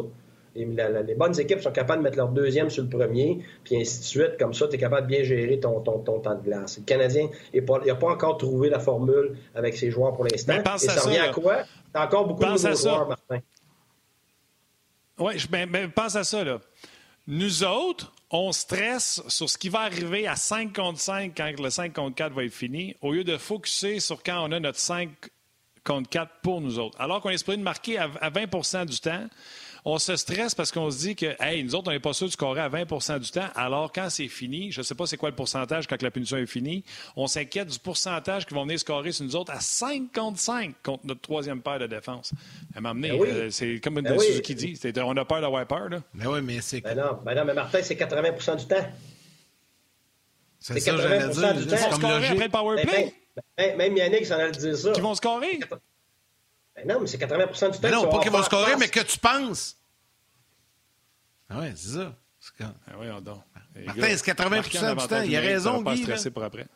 Les, bonnes équipes sont capables de mettre leur deuxième sur le premier, puis ainsi de suite. Comme ça, tu es capable de bien gérer ton, ton, temps de glace. Le Canadien n'a pas, encore trouvé la formule avec ses joueurs pour l'instant. Et ça, revient à quoi? Tu as encore beaucoup de nouveaux joueurs, Martin. Oui, mais, mais pense à ça. Là. Nous autres, on stresse sur ce qui va arriver à 5 contre 5 quand le 5 contre 4 va être fini, au lieu de focuser sur quand on a notre 5 contre 4 pour nous autres. Alors qu'on est supposé de marquer à 20% du temps, on se stresse parce qu'on se dit que, hey, nous autres, on n'est pas sûr de scorer à 20% du temps. Alors, quand c'est fini, je ne sais pas c'est quoi le pourcentage quand la punition est finie, on s'inquiète du pourcentage qui vont venir scorer sur nous autres à 55 contre notre troisième paire de défense. À m'amener, ben euh, c'est comme une ben oui. qui dit, on a peur d'avoir peur. Là. Mais ben oui, mais c'est. Ben non, ben non, mais Martin, c'est 80% du temps. C'est ça, j'allais dire. Ils vont scorer après le power play. Même Yannick s'en allait dire ça. Qui vont scorer? Ben non, mais c'est 80 du temps. non, pas qu'ils vont scorer, mais que tu penses. Ah ouais, c'est ça. Quand... Ah oui, on donne. Martin, c'est 80 du temps. Il a raison, Guy. Pas stresser pour après.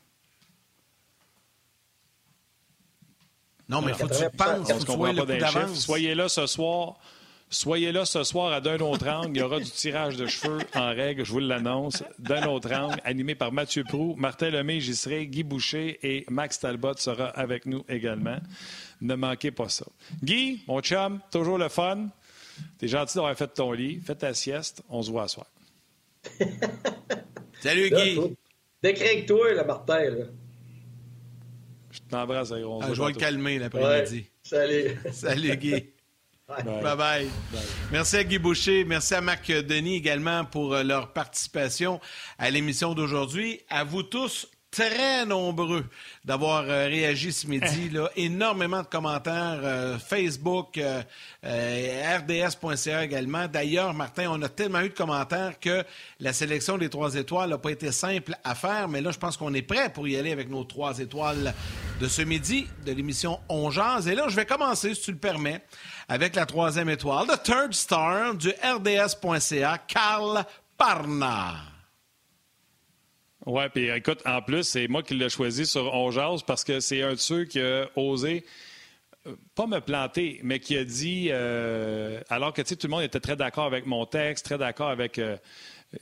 Non, mais il faut que tu penses, faut que tu sois le coup d'avance. Soyez là ce soir. Soyez là ce soir à d'un autre angle. Il y aura du tirage de cheveux en règle, je vous l'annonce. D'un autre angle, animé par Mathieu Prou, Martin Lemay, j'y serai, Guy Boucher et Max Talbot sera avec nous également. Ne manquez pas ça. Guy, mon chum, toujours le fun. T'es gentil d'avoir fait ton lit. Fais ta sieste. On se voit à soir. [LAUGHS] Salut, Guy. Décrègue-toi, le Martin. Là. Je t'embrasse, gros. Ah, je vais le calmer l'après-midi. Salut. [LAUGHS] Salut, Guy. Bye. bye. Merci à Guy Boucher. Merci à Marc Denis également pour euh, leur participation à l'émission d'aujourd'hui. À vous tous, très nombreux d'avoir euh, réagi ce midi. Là. [LAUGHS] Énormément de commentaires. Euh, Facebook, RDS.ca également. D'ailleurs, Martin, on a tellement eu de commentaires que la sélection des trois étoiles n'a pas été simple à faire. Mais là, je pense qu'on est prêt pour y aller avec nos trois étoiles de ce midi de l'émission On Et là, je vais commencer, si tu le permets, avec la troisième étoile, The Third Star du RDS.ca, Carl Parna. Oui, puis écoute, en plus, c'est moi qui l'ai choisi sur On parce que c'est un de ceux qui a osé euh, pas me planter, mais qui a dit, euh, alors que tout le monde était très d'accord avec mon texte, très d'accord avec euh,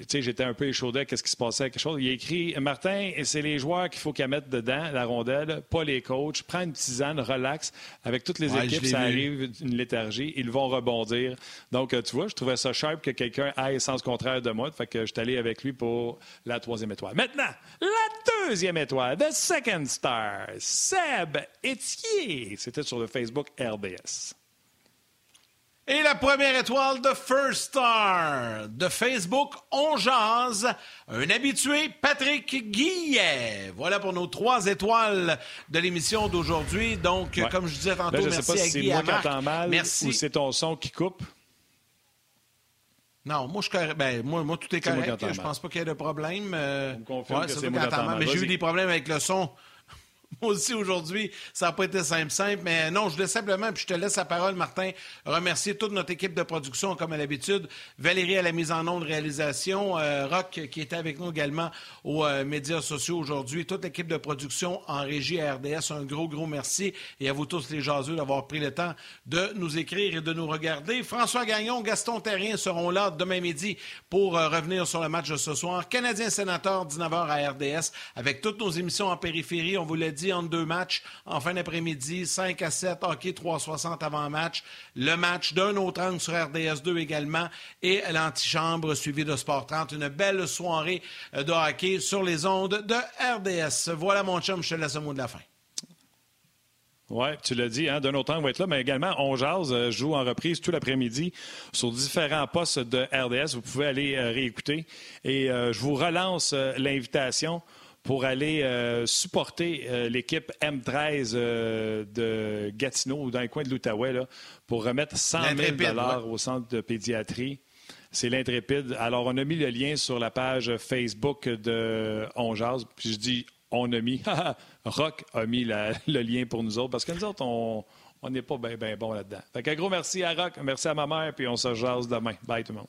j'étais un peu échaudé qu'est-ce qui se passait, quelque chose. Il a écrit Martin, c'est les joueurs qu'il faut qu'à mettre dedans, la rondelle, pas les coachs. Prends une tisane, relax. Avec toutes les équipes, ça arrive une léthargie. Ils vont rebondir. Donc, euh, tu vois, je trouvais ça sharp que quelqu'un aille sens contraire de moi. Fait que je suis allé avec lui pour la troisième étoile. Maintenant, la deuxième étoile, The Second Star, Seb Etier. C'était sur le Facebook RBS. Et la première étoile de First Star de Facebook, on jase, un habitué, Patrick Guillet. Voilà pour nos trois étoiles de l'émission d'aujourd'hui. Donc, comme je disais tantôt, ben, je merci sais pas à si Guy moi qui entends mal merci. ou c'est ton son qui coupe. Non, moi, je, ben, moi, moi, tout est correct. je pense pas qu'il y ait de problème. Euh, ouais, c'est moi qui Mais j'ai eu des problèmes avec le son [LAUGHS] Moi aussi, aujourd'hui, ça n'a pas été simple, simple. Mais non, je voulais simplement, puis je te laisse la parole, Martin, remercier toute notre équipe de production, comme à l'habitude. Valérie à la mise en onde, réalisation. Euh, Rock, qui était avec nous également aux euh, médias sociaux aujourd'hui. Toute l'équipe de production en régie à RDS, un gros, gros merci. Et à vous tous, les jaseux, d'avoir pris le temps de nous écrire et de nous regarder. François Gagnon, Gaston Terrien seront là demain midi pour euh, revenir sur le match de ce soir. Canadien sénateur, 19h à RDS, avec toutes nos émissions en périphérie. On vous l'a en deux matchs en fin d'après-midi, 5 à 7, hockey 360 avant match, le match d'un autre angle sur RDS2 également et l'antichambre suivi de Sport 30. Une belle soirée euh, de hockey sur les ondes de RDS. Voilà mon chum, je te laisse le mot de la fin. Oui, tu l'as dit, hein, d'un autre angle va être là, mais également, On Jazz euh, joue en reprise tout l'après-midi sur différents postes de RDS. Vous pouvez aller euh, réécouter. Et je vous relance l'invitation pour aller euh, supporter euh, l'équipe M13 euh, de Gatineau ou dans le coin de l'Outaouais pour remettre 100 000 au centre de pédiatrie. C'est l'intrépide. Alors, on a mis le lien sur la page Facebook de On Puis je dis on a mis. [LAUGHS] Rock a mis le lien pour nous autres parce que nous autres, on n'est pas bien bon là-dedans. Fait qu'un gros merci à Rock, merci à ma mère, puis on se jase demain. Bye tout le monde.